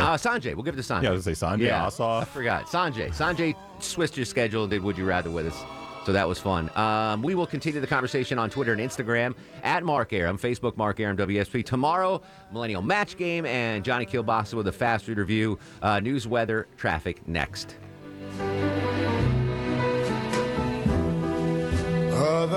uh, Sanjay, we'll give it to Sanjay. Yeah, I was gonna say Sanjay Yeah, Ossoff. I forgot. Sanjay. Sanjay switched his schedule and did Would You Rather with us. So that was fun. Um, we will continue the conversation on Twitter and Instagram at Mark Arum, Facebook Mark Arum WSB. Tomorrow, Millennial Match Game and Johnny Kilbasa with a fast food review. Uh, news, weather, traffic next. Other